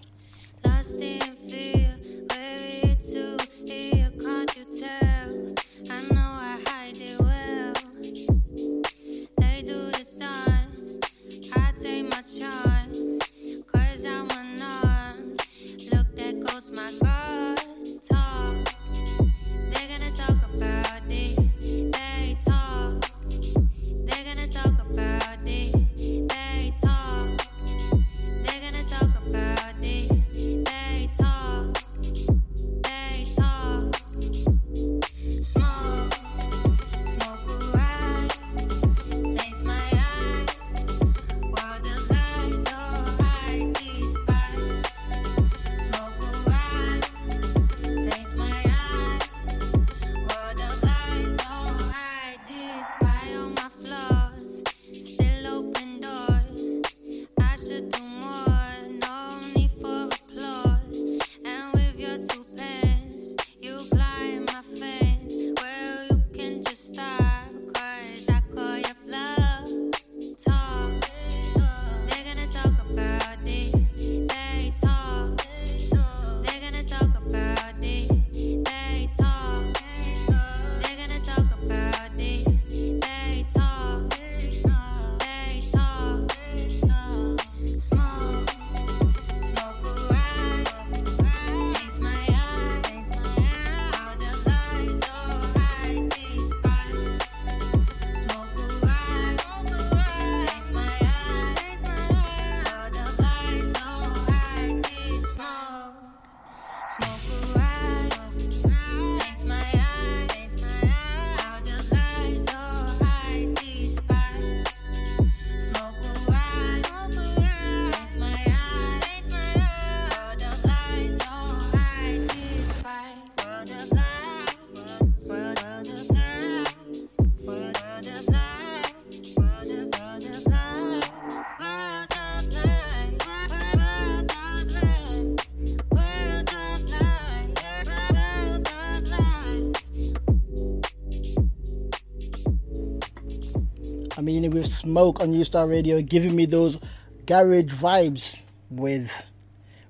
With Smoke on New Style Radio, giving me those garage vibes with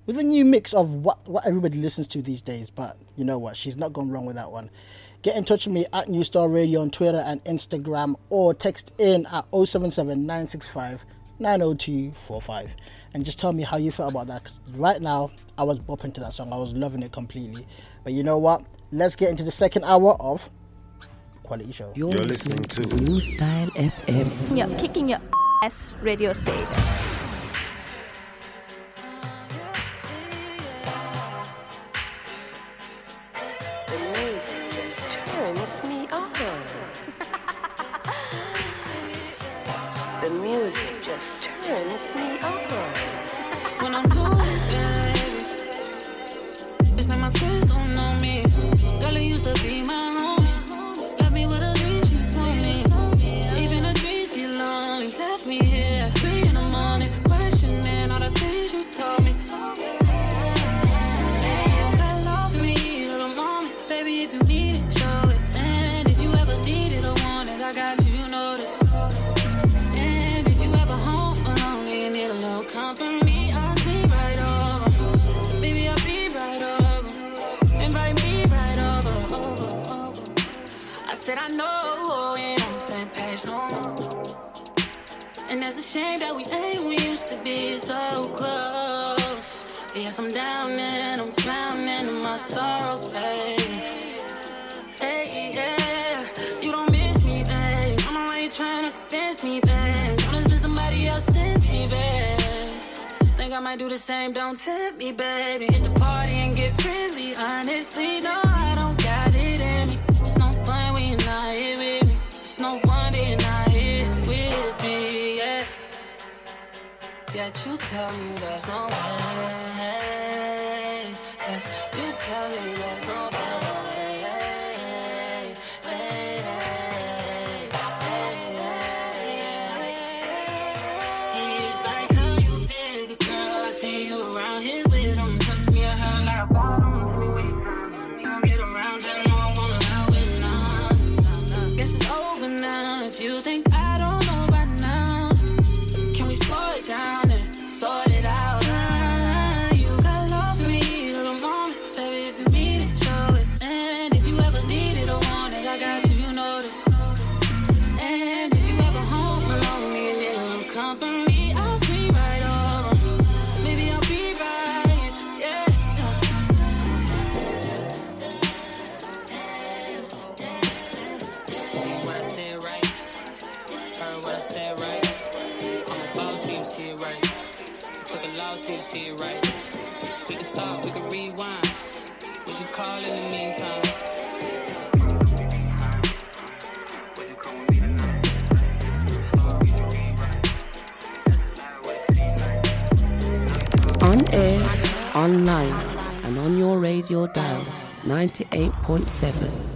with a new mix of what, what everybody listens to these days. But you know what? She's not gone wrong with that one. Get in touch with me at New Style Radio on Twitter and Instagram or text in at 077 965 90245 and just tell me how you felt about that because right now, I was bopping to that song. I was loving it completely. But you know what? Let's get into the second hour of Quality Show. You're, listening, to New Style FM. You're kicking your ass radio station. Shame that we ain't we used to be so close. Yes, I'm down and I'm drowning in my sorrows, baby. Hey, yeah, you don't miss me, babe. I'm already trying to convince me, babe. There's been somebody else since me, babe. Think I might do the same, don't tempt me, baby. Hit the party and get friendly. Honestly, no, I You tell me there's no way. your dial 98.7.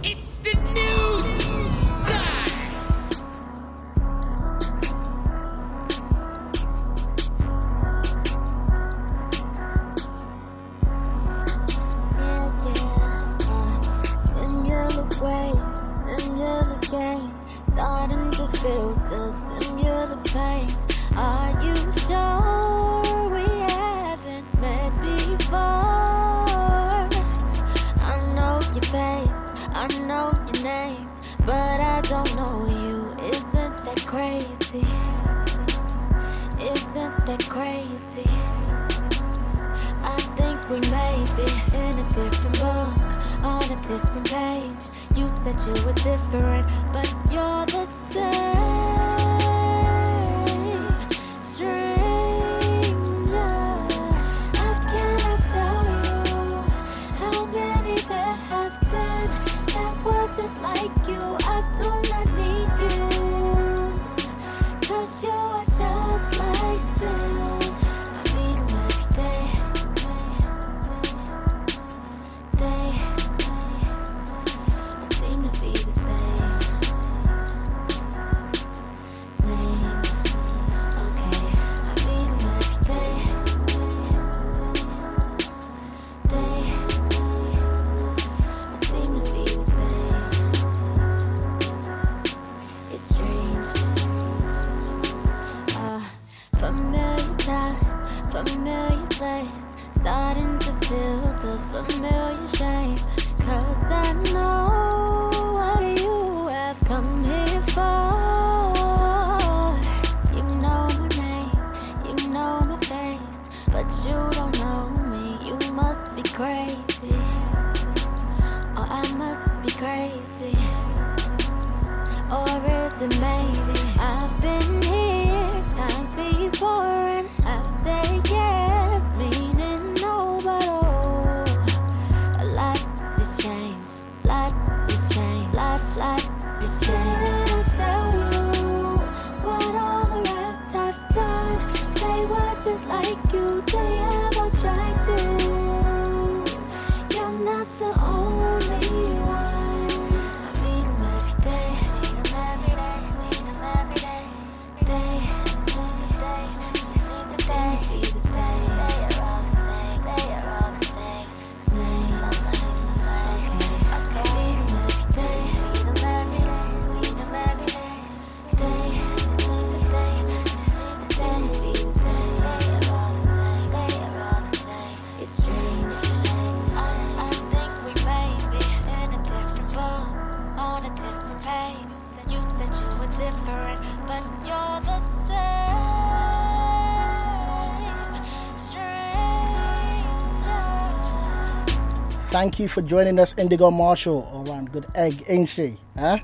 Thank you for joining us, Indigo Marshall. All right, good egg, ain't she? Huh?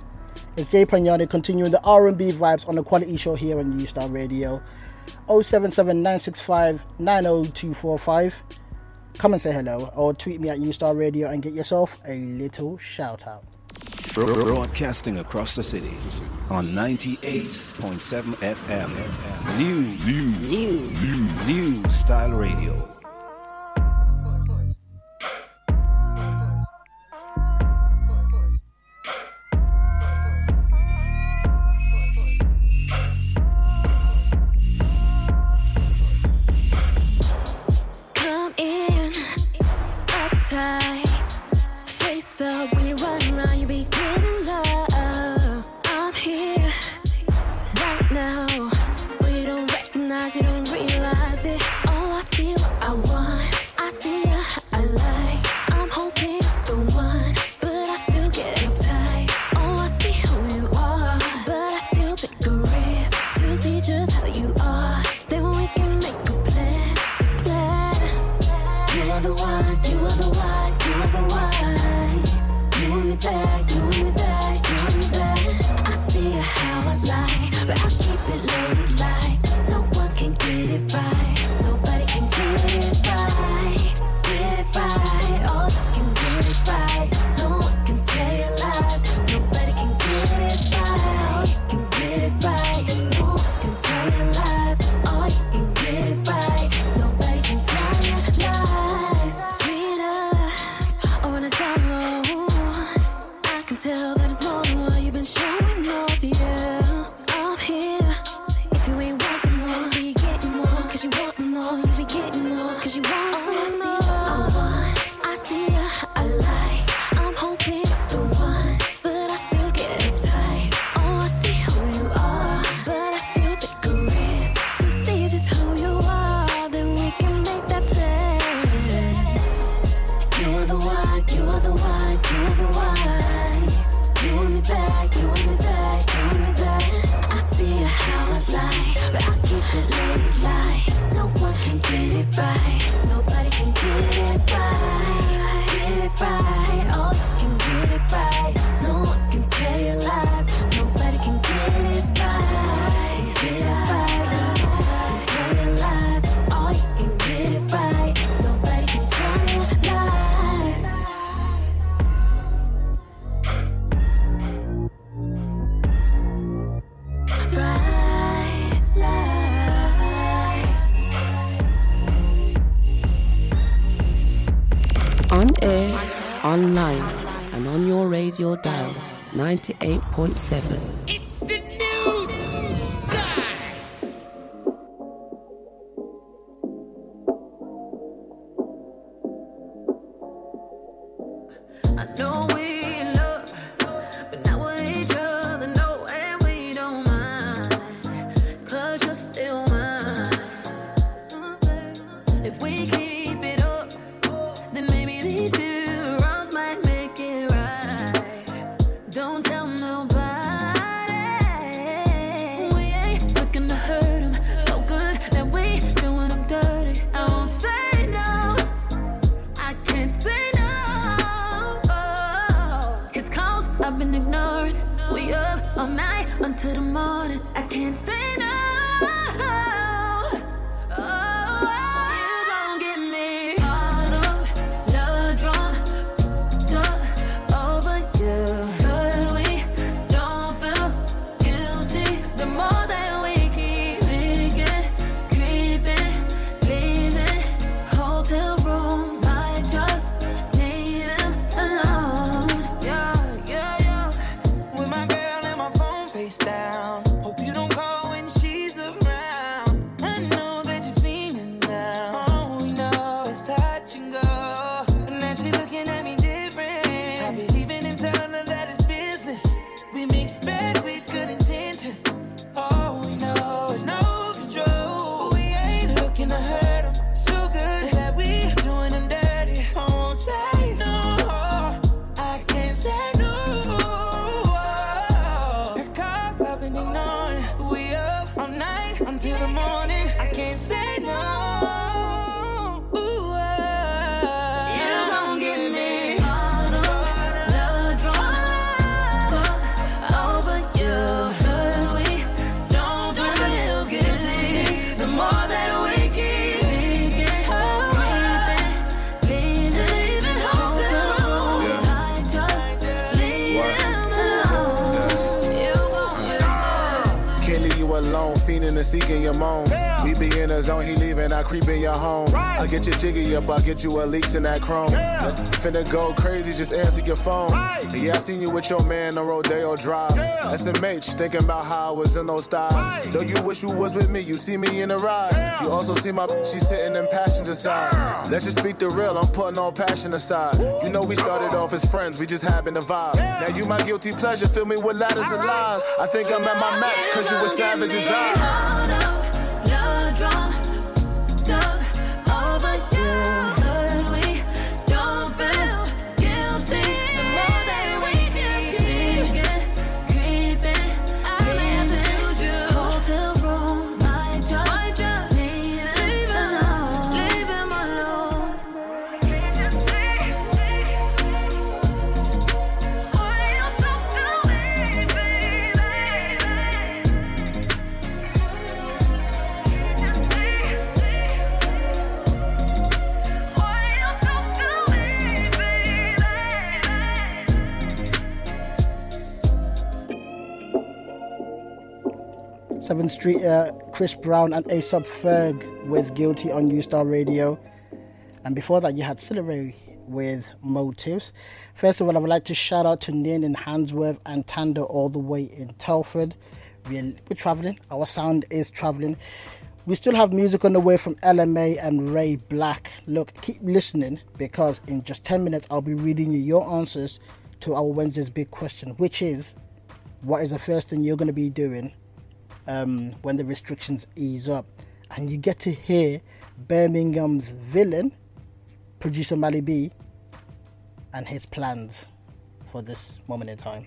It's Jay Pagnani continuing the R&B vibes on the Quality Show here on New Style Radio. 077-965-90245. Come and say hello or tweet me at New Style Radio and get yourself a little shout out. Broadcasting across the city on 98.7 FM. New, new, new, new, new style radio. 98.7. you a leaks in that chrome. Finna go crazy, just answer your phone. Yeah, I seen you with your man on Rodeo Drive. SMH, thinking about how I was in those thighs. Though you wish you was with me, you see me in the ride. You also see my she sitting in passenger side. Let's just speak the real, I'm putting all passion aside. You know we started off as friends, we just happened to vibe. Now you my guilty pleasure, fill me with ladders and lies. I think I'm at my match, cause you were savage as I. uh, Chris Brown and A$AP Ferg with Guilty on New Style Radio. And before that, you had Cilla Raie with Motives. First of all, I would like to shout out to Nin in Handsworth and Tando all the way in Telford. We're, we're traveling, our sound is traveling. We still have music on the way from Ella Mai and Ray BLK. Look, keep listening because in just 10 minutes I'll be reading you your answers to our Wednesday's big question, which is what is the first thing you're going to be doing um, when the restrictions ease up? And you get to hear Birmingham's villain, producer Mally B, and his plans for this moment in time.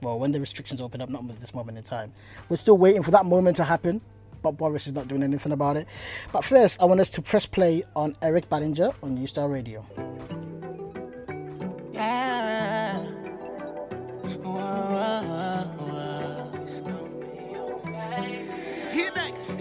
Well, when the restrictions open up, not this moment in time. We're still waiting for that moment to happen, but Boris is not doing anything about it. But first, I want us to press play on Eric Bellinger on New Style Radio. Yeah. Whoa.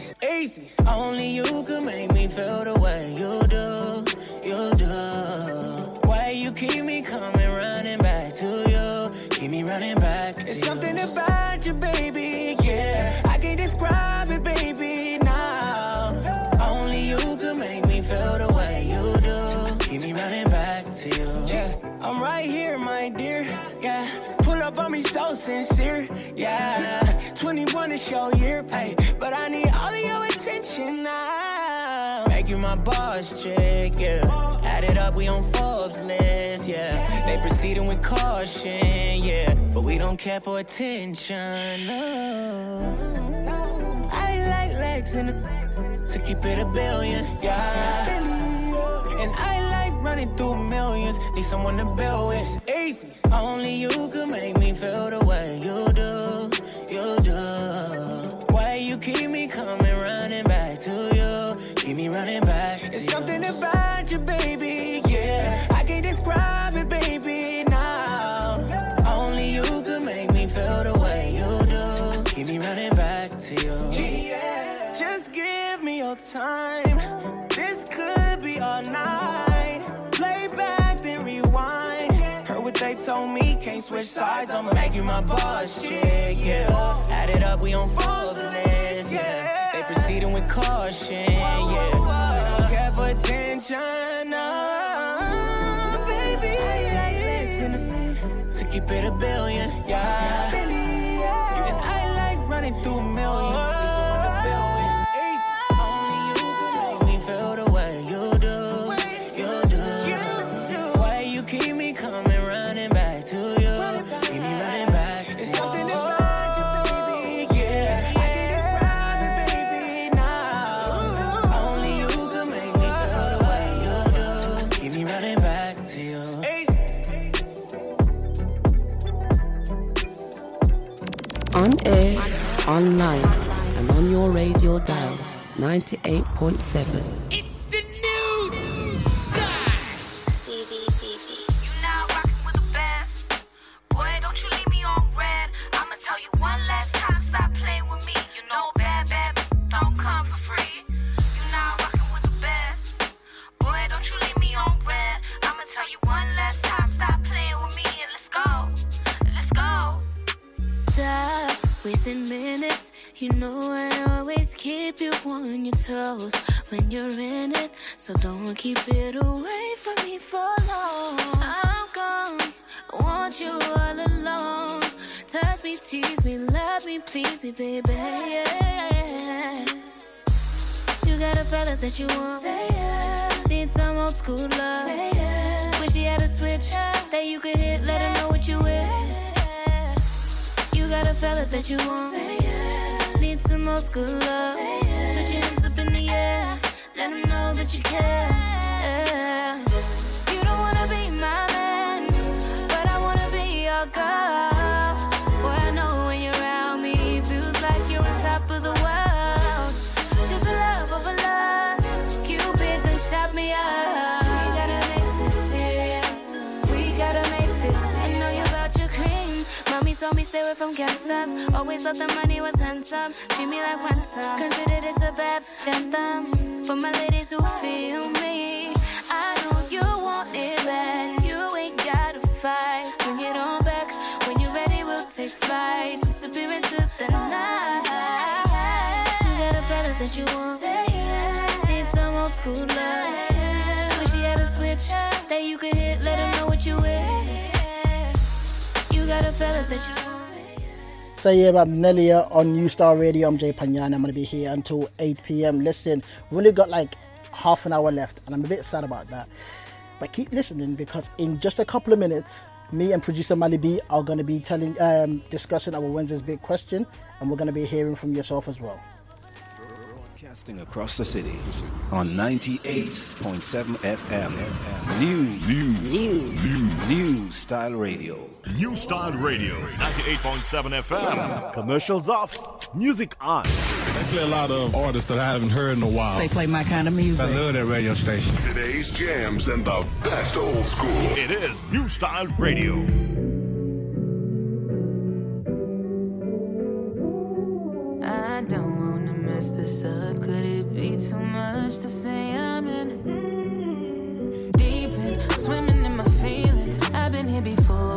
It's easy. Only you can make me feel the way you do. You do. Why you keep me coming running back to you? Keep me running back. To it's something about you, baby. Yeah. I can't describe it, baby. Now. Only you can make me feel the way you do. Keep me running back to you. Yeah. I'm right here, my dear. Yeah. Pull up on me so sincere. Yeah. 21 is your pay. But I need all of your attention now. Make you my boss chick, yeah. Add it up, we on Forbes list, yeah. They proceeding with caution, yeah. But we don't care for attention, no. I like legs in the to keep it a billion, yeah. And I like running through millions. Need someone to build with. It's easy. Only you can make me feel the way you can't switch sides. I'ma make you my boss, shit, yeah. Add it up, we on Forbes list, yeah. They proceeding with caution, yeah. We don't care for attention, baby. Legs in the- To keep it a billion, yeah. And I like running through millions. On air, online, and on your radio dial 98.7. when you're in it. So don't keep it away from me for long. I'm gone. I want you all alone. Touch me, tease me, love me, please me, baby. Yeah. You got a fella that you want. Say yeah. Need some old school love. Say yeah. Wish you had a switch that you could hit. Let him know what you with. You got a fella that you want. Say yeah. Need some old school love. Say yeah. Put your hands up in the air. Let him know that you care. Away from gangsters. Always thought the money was handsome. Treat me like ransom. Consider this a bad anthem for my ladies who feel me. I know you want it bad. You ain't gotta fight. Bring it on back. When you're ready, we'll take flight. Disappear into the night. You got a fella that you want. Say yeah. Need some old school love. Wish you had a switch that you could hit. Let him know what you with. You got a fella that you want. yeah, Mnelia on New Style Radio. I'm Jay Panyan. I'm to be here until 8 p.m. Listen, we've only got like half an hour left, and I'm a bit sad about that. But keep listening because in just a couple of minutes, me and producer Mally B are to be telling, um, discussing our Wednesday's big question, and we're to be hearing from yourself as well. Broadcasting across the city on 98.7 FM. New, new, new, new, new style radio. New Style Radio, 98.7 FM. Commercials off, music on. They play a lot of artists that I haven't heard in a while. They play my kind of music. I love that radio station. Today's jams and the best old school. It is New Style Radio. Mess this up. Could it be too much to say I'm in? Deep in, swimming in my feelings. I've been here before,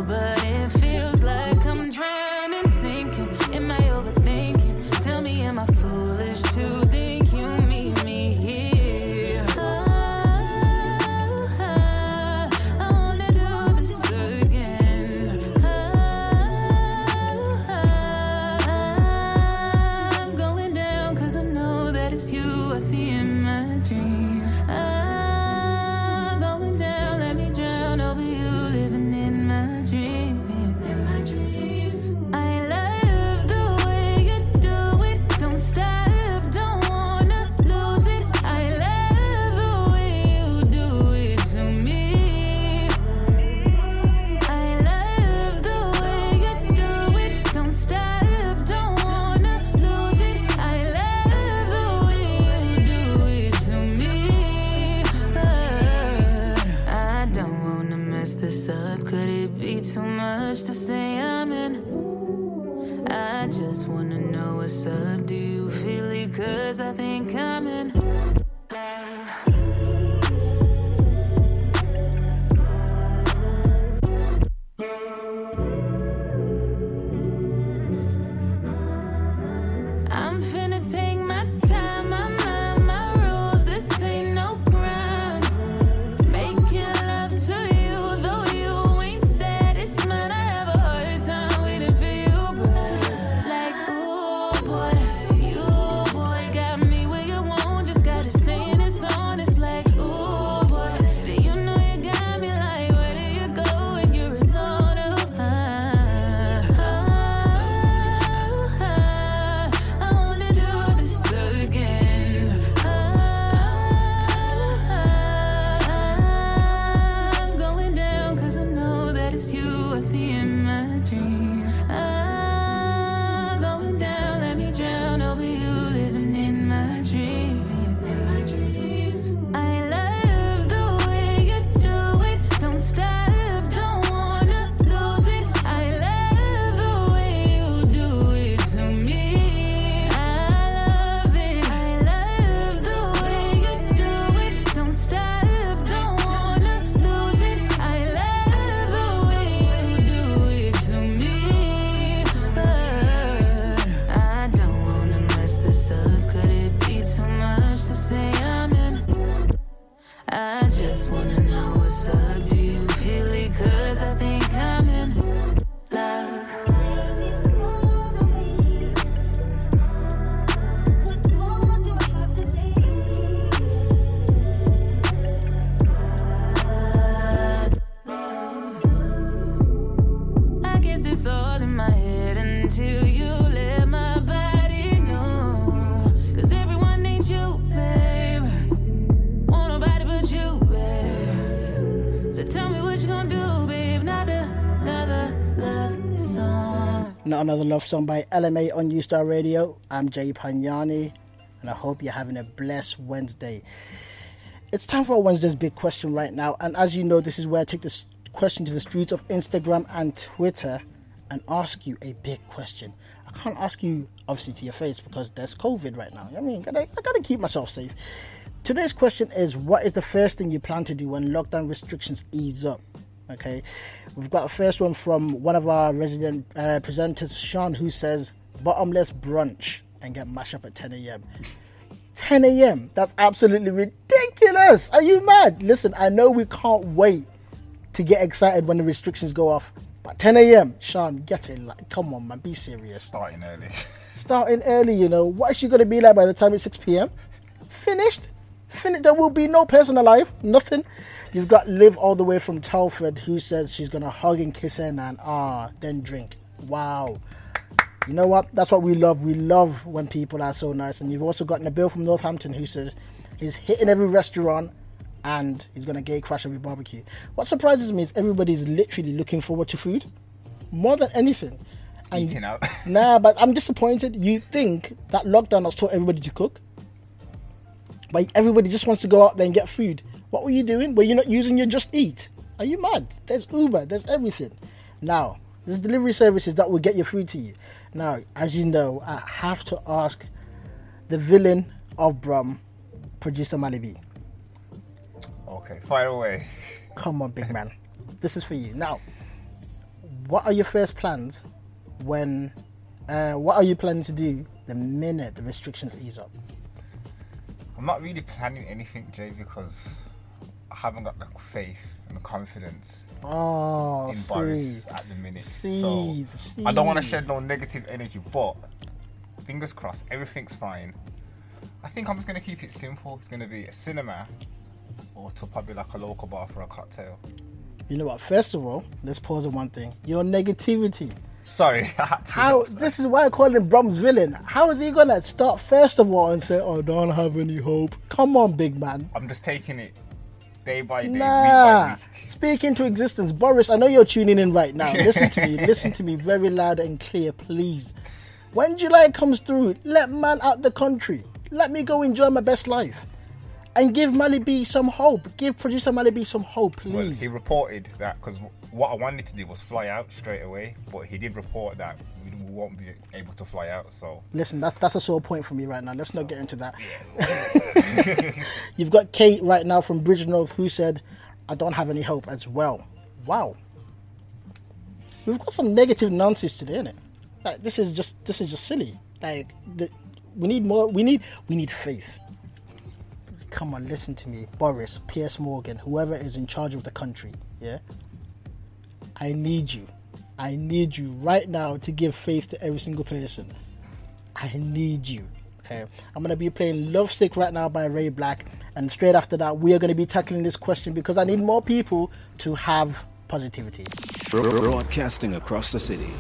Another love song by Ella Mai on U Star Radio. I'm Jay Panyani, and I hope you're having a blessed Wednesday. It's time for Wednesday's big question right now, and as you know, this is where I take this question to the streets of Instagram and Twitter and ask you a big question. I can't ask you obviously to your face because there's COVID right now. I mean, gotta, I gotta keep myself safe. Today's question is: What is the first thing you plan to do when lockdown restrictions ease up? Okay, we've got a first one from one of our resident uh, presenters, Sean, who says bottomless brunch and get mashed up at 10 a.m. 10 a.m. That's absolutely ridiculous. Are you mad? Listen, I know we can't wait to get excited when the restrictions go off, but But 10 a.m. Sean, get it. Like, come on, man, be serious. Starting early. Starting early, you know. What is she gonna be like by the time it's 6 p.m.? Finished. Finished. There will be no person alive. Nothing. You've got Liv all the way from Telford who says she's gonna hug and kiss her and ah, then drink. Wow. You know what? That's what we love. We love when people are so nice. And you've also got Nabil from Northampton who says he's hitting every restaurant and he's gonna gay crash every barbecue. What surprises me is everybody's literally looking forward to food more than anything. And Eating out. nah, but I'm disappointed. You think that lockdown has taught everybody to cook, but everybody just wants to go out there and get food. What were you doing? Were you not using your Just Eat? Are you mad? There's Uber. There's everything. Now, there's delivery services that will get your food to you. Now, as you know, I have to ask the villain of Brum, producer Mally B. Okay, fire away. Come on, big man. This is for you. Now, what are your first plans when, uh, what are you planning to do the minute the restrictions ease up? I'm not really planning anything, Jay, because I haven't got the faith and the confidence Oh, in see. Boris at the minute. See, so I don't want to shed no negative energy, but fingers crossed, everything's fine. I think I'm just gonna keep it simple. It's gonna be a cinema or to probably like a local bar for a cocktail. You know what? First of all, let's pause on one thing. Your negativity. Sorry, I. How this is why I call him Brum's villain. How is he gonna start first of all and say, "Oh, don't have any hope"? Come on, big man. I'm just taking it day by day, week by Nah. week. Speak into existence, Boris. I know you're tuning in right now. Listen to me. Listen to me very loud and clear, please. When July comes through, let man out the country. Let me go enjoy my best life, and give Mally B some hope. Give producer Mally B some hope, Well, please. he reported that because what I wanted to do was fly out straight away, but he did report that we won't be able to fly out. So Listen, that's that's a sore point for me right now. Let's not get into that. You've got Kate right now from Bridgnorth who said, "I don't have any hope" as well. Wow, we've got some negative nonsense today, innit? Like this is just this is just silly. Like the, we need more. We need we need faith. Come on, listen to me, Boris, Piers Morgan, whoever is in charge of the country. Yeah, I need you. I need you right now to give faith to every single person. I need you. Okay. I'm gonna be playing Love Sick right now by Ray BLK, and straight after that, we are gonna be tackling this question because I need more people to have positivity. Broadcasting across the city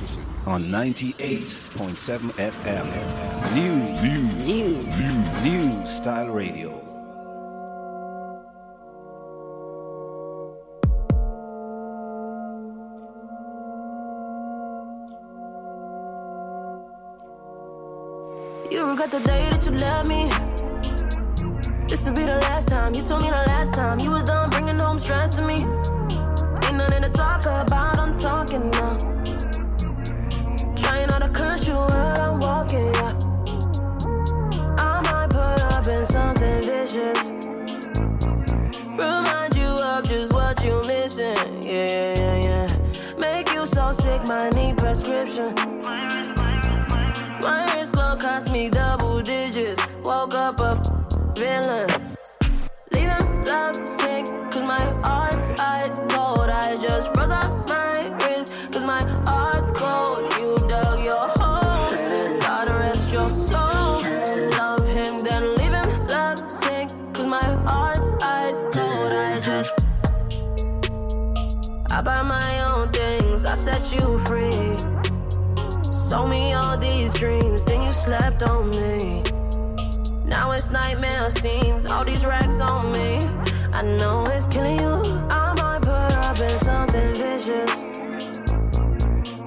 on 98.7 FM. New, new, new, new, new style radio. You regret the day that you left me. This will be the last time. You told me the last time you was done bringing home stress to me. Ain't nothing to talk about. I'm talking now. Trying not to curse you while I'm walking. Yeah. I might put up in something vicious. Remind you of just what you're missing. Yeah, yeah, yeah. Make you so sick, might need prescription. Cost me double digits. Woke up a villain. Leaving love sick, cause my heart's ice cold. I just froze up my wrist, cause my heart's cold. You dug your hole, gotta rest your soul. Love him, then leave him love sick, cause my heart's ice cold. I just. I buy my own things, I set you free. Sold me all these dreams, slept on me. Now it's nightmare scenes, all these racks on me. I know it's killing you. I might put up in something vicious.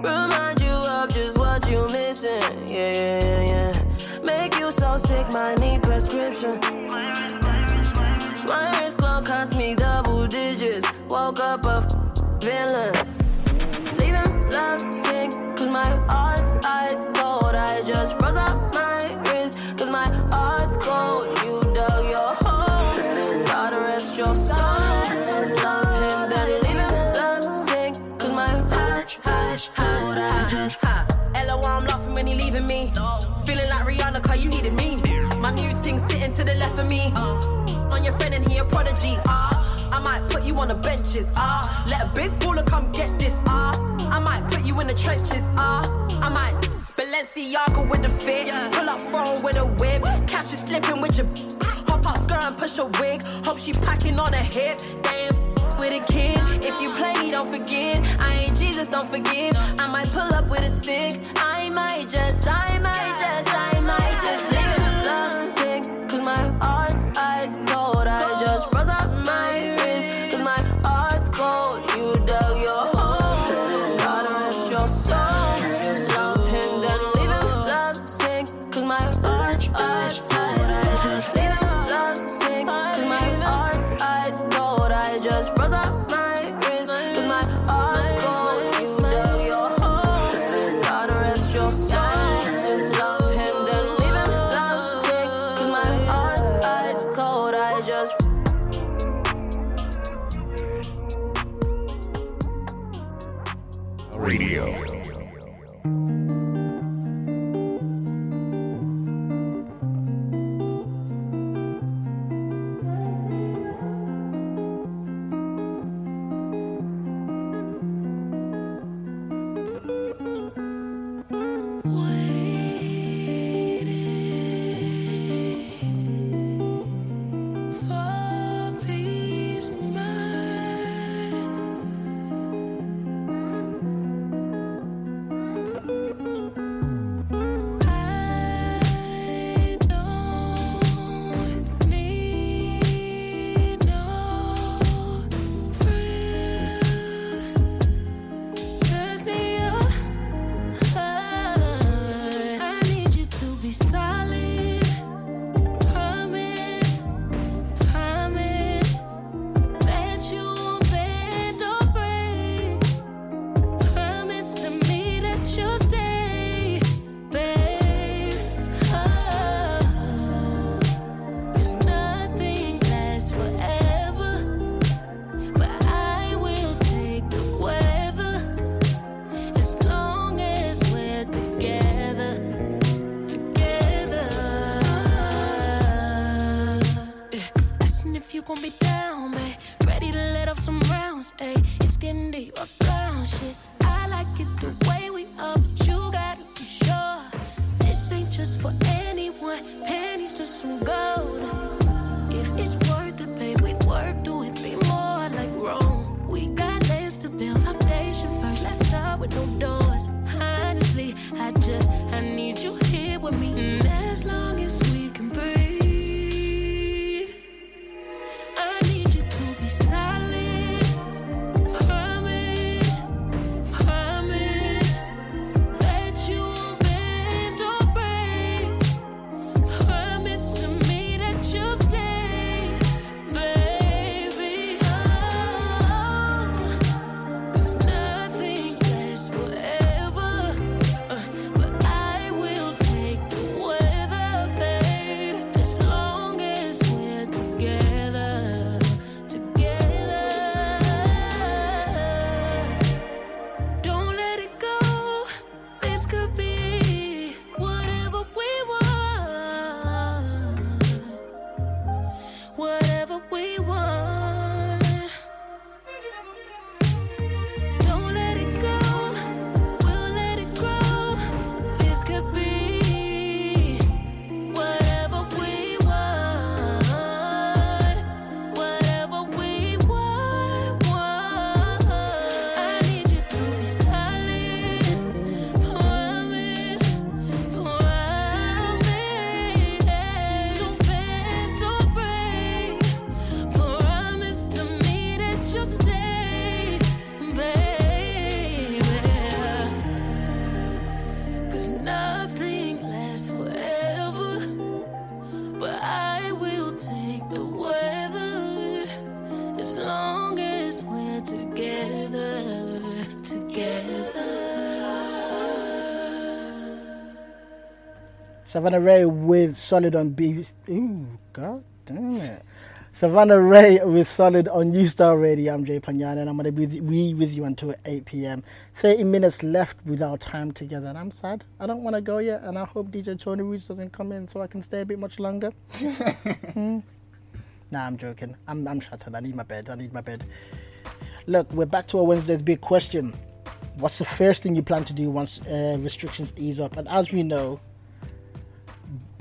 Remind you of just what you missing. Yeah, yeah, yeah. Make you so sick, might need prescription. My wrist glow cost me double digits. Woke up a villain. Leaving love sick, cause my heart's ice cold. Heart's cold. You dug your hole, gotta rest your soul. Love him, then leave him love sick, cause my heart, heart, heart. Ella, why I'm laughing when you leaving me? Feeling like Rihanna, cause you needed me. My new thing sitting to the left of me. On your friend and he a prodigy. Ah, I might put you on the benches. Ah, let a big baller come get this. Ah, I might put you in the trenches. Ah, I might. Balenciaga with the fit, pull up phone with a whip, catch you slipping with your hop out skirt and push a wig. Hope she packing on a hip, damn with a kid. If you play me, don't forget. I ain't Jesus, don't forgive. I might pull up with a stick. I might just, Savannah Re with Solid on BBC. Ooh, god damn it. Savannah Re with Solid on New Style Radio. I'm Jay Panyana and I'm going to be with, be with you until 8 p.m. 30 minutes left with our time together. And I'm sad. I don't want to go yet. And I hope DJ Tony Reese doesn't come in so I can stay a bit much longer. Hmm. Nah, I'm joking. I'm, I'm shattered. I need my bed. I need my bed. Look, we're back to our Wednesday's big question. What's the first thing you plan to do once uh, restrictions ease up? And as we know,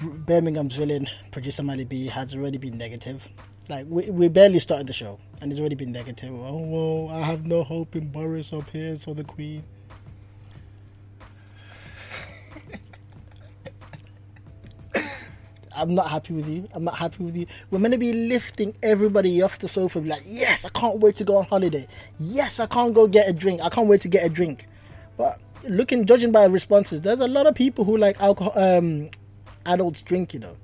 Birmingham's villain, producer Mally B, has already been negative. Like, we, we barely started the show, and it's already been negative. Oh, well, I have no hope in Boris up here, so the Queen. I'm not happy with you. I'm not happy with you. We're meant to be lifting everybody off the sofa. Be like, yes, I can't wait to go on holiday. Yes, I can't go get a drink. I can't wait to get a drink. But looking, judging by responses, there's a lot of people who like alcohol, um, adults drink. You know,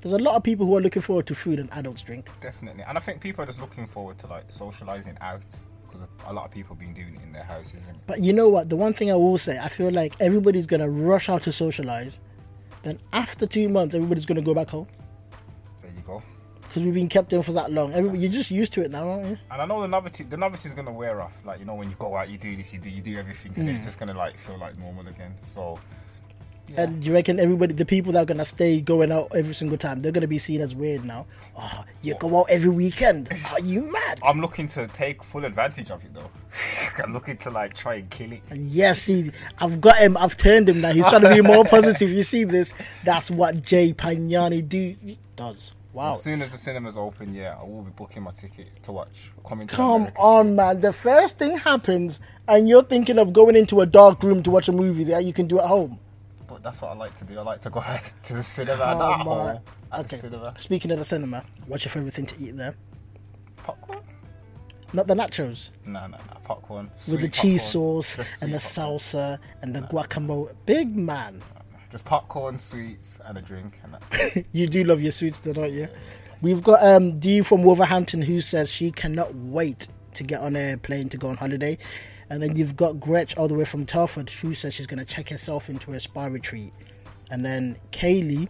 there's a lot of people who are looking forward to food and adults drink. Definitely, and I think people are just looking forward to like socializing out because a lot of people have been doing it in their houses. And But you know what? The one thing I will say, I feel like everybody's gonna rush out to socialize. Then after two months, everybody's gonna go back home there you go. because we've been kept in for that long. Everybody, you're just used to it now, aren't you? And I know the novelty, the novelty is gonna wear off. Like you know, when you go out, you do this, you do, you do everything, and it's Mm. just gonna like feel like normal again. So And you reckon everybody, the people that are gonna stay going out every single time, they're gonna be seen as weird now? Oh, you go out every weekend? Are you mad? I'm looking to take full advantage of it though. I'm looking to like try and kill it. And yes, see, I've got him. I've turned him now. He's trying to be more positive. You see this? That's what Jay Pagnani do does. Wow. As soon as the cinemas open, yeah, I will be booking my ticket to watch. Coming to Come America. on, man. The first thing happens, and you're thinking of going into a dark room to watch a movie that you can do at home. That's what I like to do. I like to go to the cinema, not at At Okay. the cinema. Speaking of the cinema, what's your favorite thing to eat there? Popcorn. Not the nachos. No, no, no. Popcorn. with the sweet cheese sauce and the popcorn. salsa and the guacamole. Big man. Just popcorn, sweets, and a drink, and that's it. you do love your sweets, though, don't you? We've got um, Dee from Wolverhampton who says she cannot wait to get on a plane to go on holiday. And then you've got Gretch all the way from Telford who says she's going to check herself into a spa retreat. And then Kaylee,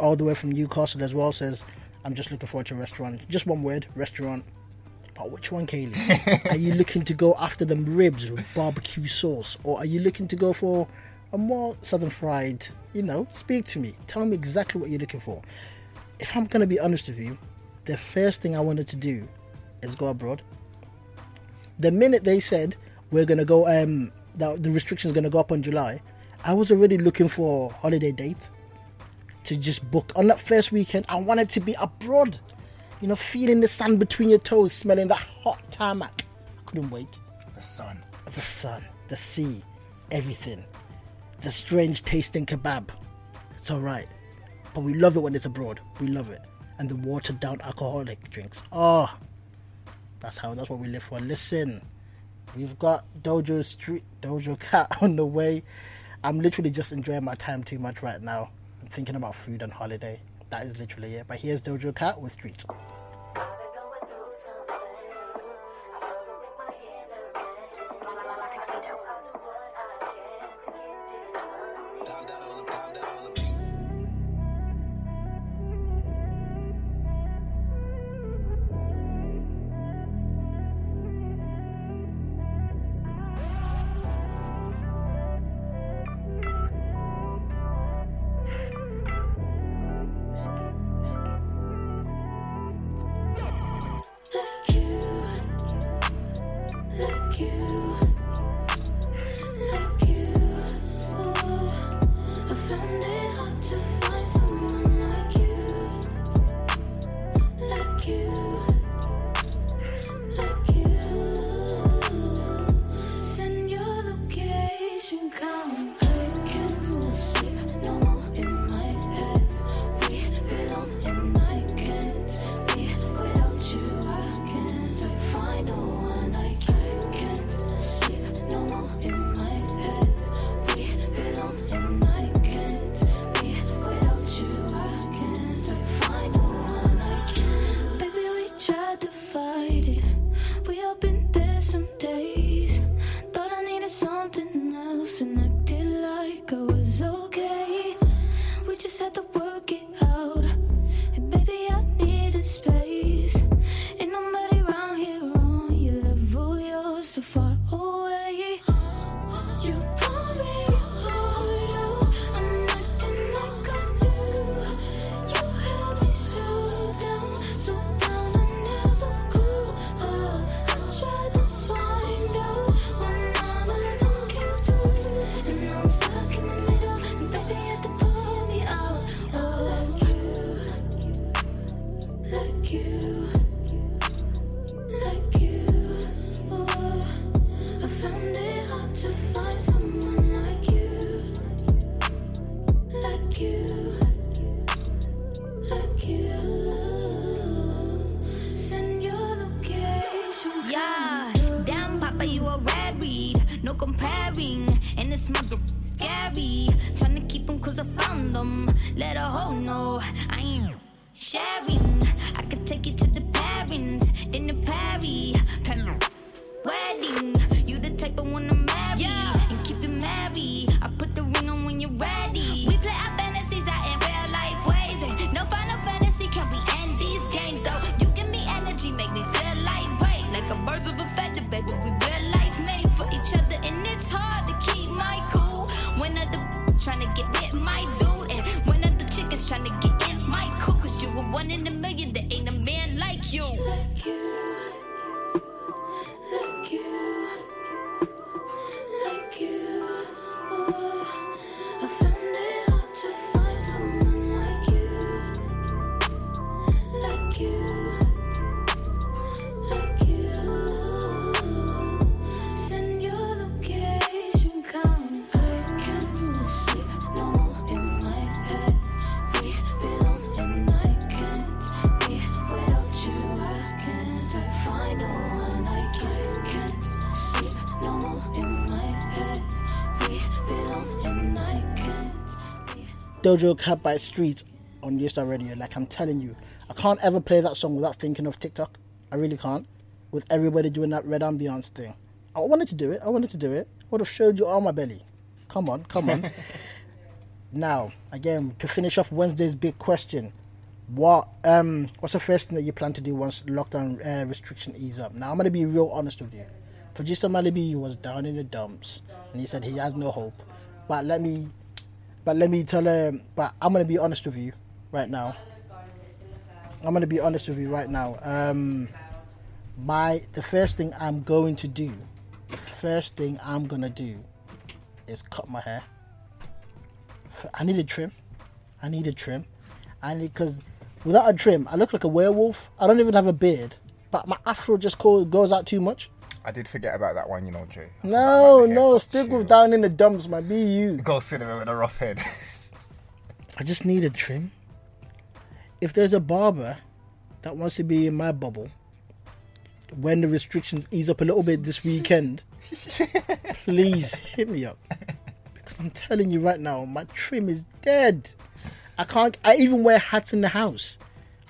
all the way from Newcastle as well, says, I'm just looking forward to a restaurant. Just one word, restaurant. But which one, Kaylee? are you looking to go after them ribs with barbecue sauce? Or are you looking to go for a more southern fried? You know, speak to me. Tell me exactly what you're looking for. If I'm going to be honest with you, the first thing I wanted to do is go abroad. The minute they said we're going to go, um, that the restrictions going to go up on July, I was already looking for a holiday date to just book on that first weekend. I wanted to be abroad, you know, feeling the sand between your toes, smelling that hot tarmac. I couldn't wait. The sun. The sun, the sea, everything. The strange tasting kebab. It's alright. But we love it when it's abroad. We love it. And the watered down alcoholic drinks. Oh, that's how, that's what we live for. Listen, we've got Dojo Street, Doja Cat on the way. I'm literally just enjoying my time too much right now. I'm thinking about food and holiday. That is literally it. But here's Doja Cat with Streets. Doja Cat by Street on New Style Radio. Like I'm telling you, I can't ever play that song without thinking of TikTok. I really can't. With everybody doing that red ambiance thing. I wanted to do it. I wanted to do it. I would have showed you all my belly. Come on, come on. now, again, to finish off Wednesday's big question. What um what's the first thing that you plan to do once lockdown uh, restriction ease up? Now I'm gonna be real honest with you. Producer Mally B was down in the dumps and he said he has no hope. But let me but let me tell him. But I'm gonna be honest with you right now. I'm gonna be honest with you right now. Um, my the first thing I'm going to do, the first thing I'm gonna do, is cut my hair. I need a trim. I need a trim. I need because without a trim, I look like a werewolf. I don't even have a beard, but my afro just goes out too much. I did forget about that one, you know, Jay. No, no, stick with down in the dumps, my be you. Go cinema with a rough head. I just need a trim. If there's a barber that wants to be in my bubble when the restrictions ease up a little bit this weekend, please hit me up. Because I'm telling you right now, my trim is dead. I can't, I even wear hats in the house.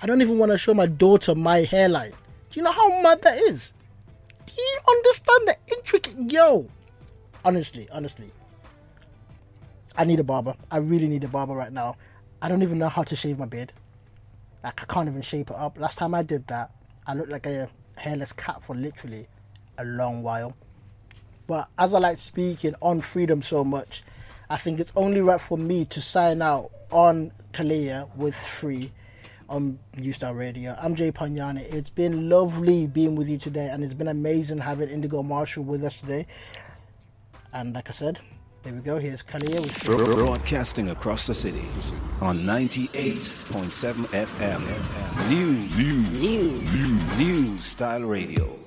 I don't even want to show my daughter my hairline. Do you know how mad that is? You understand the intricate, yo? Honestly, honestly. I need a barber. I really need a barber right now. I don't even know how to shave my beard. Like I can't even shape it up. Last time I did that, I looked like a hairless cat for literally a long while. But as I like speaking on freedom so much, I think it's only right for me to sign out on Khalia with free on New Style Radio. I'm Jay Panyani. It's been lovely being with you today, and it's been amazing having Indigo Marshall with us today. And like I said, there we go. Here's Khalia with free. Broadcasting across the city on 98.7 FM. New, new, new, new, new style radio.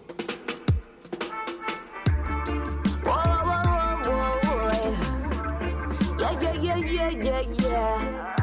Yeah, yeah, yeah, yeah, yeah, yeah.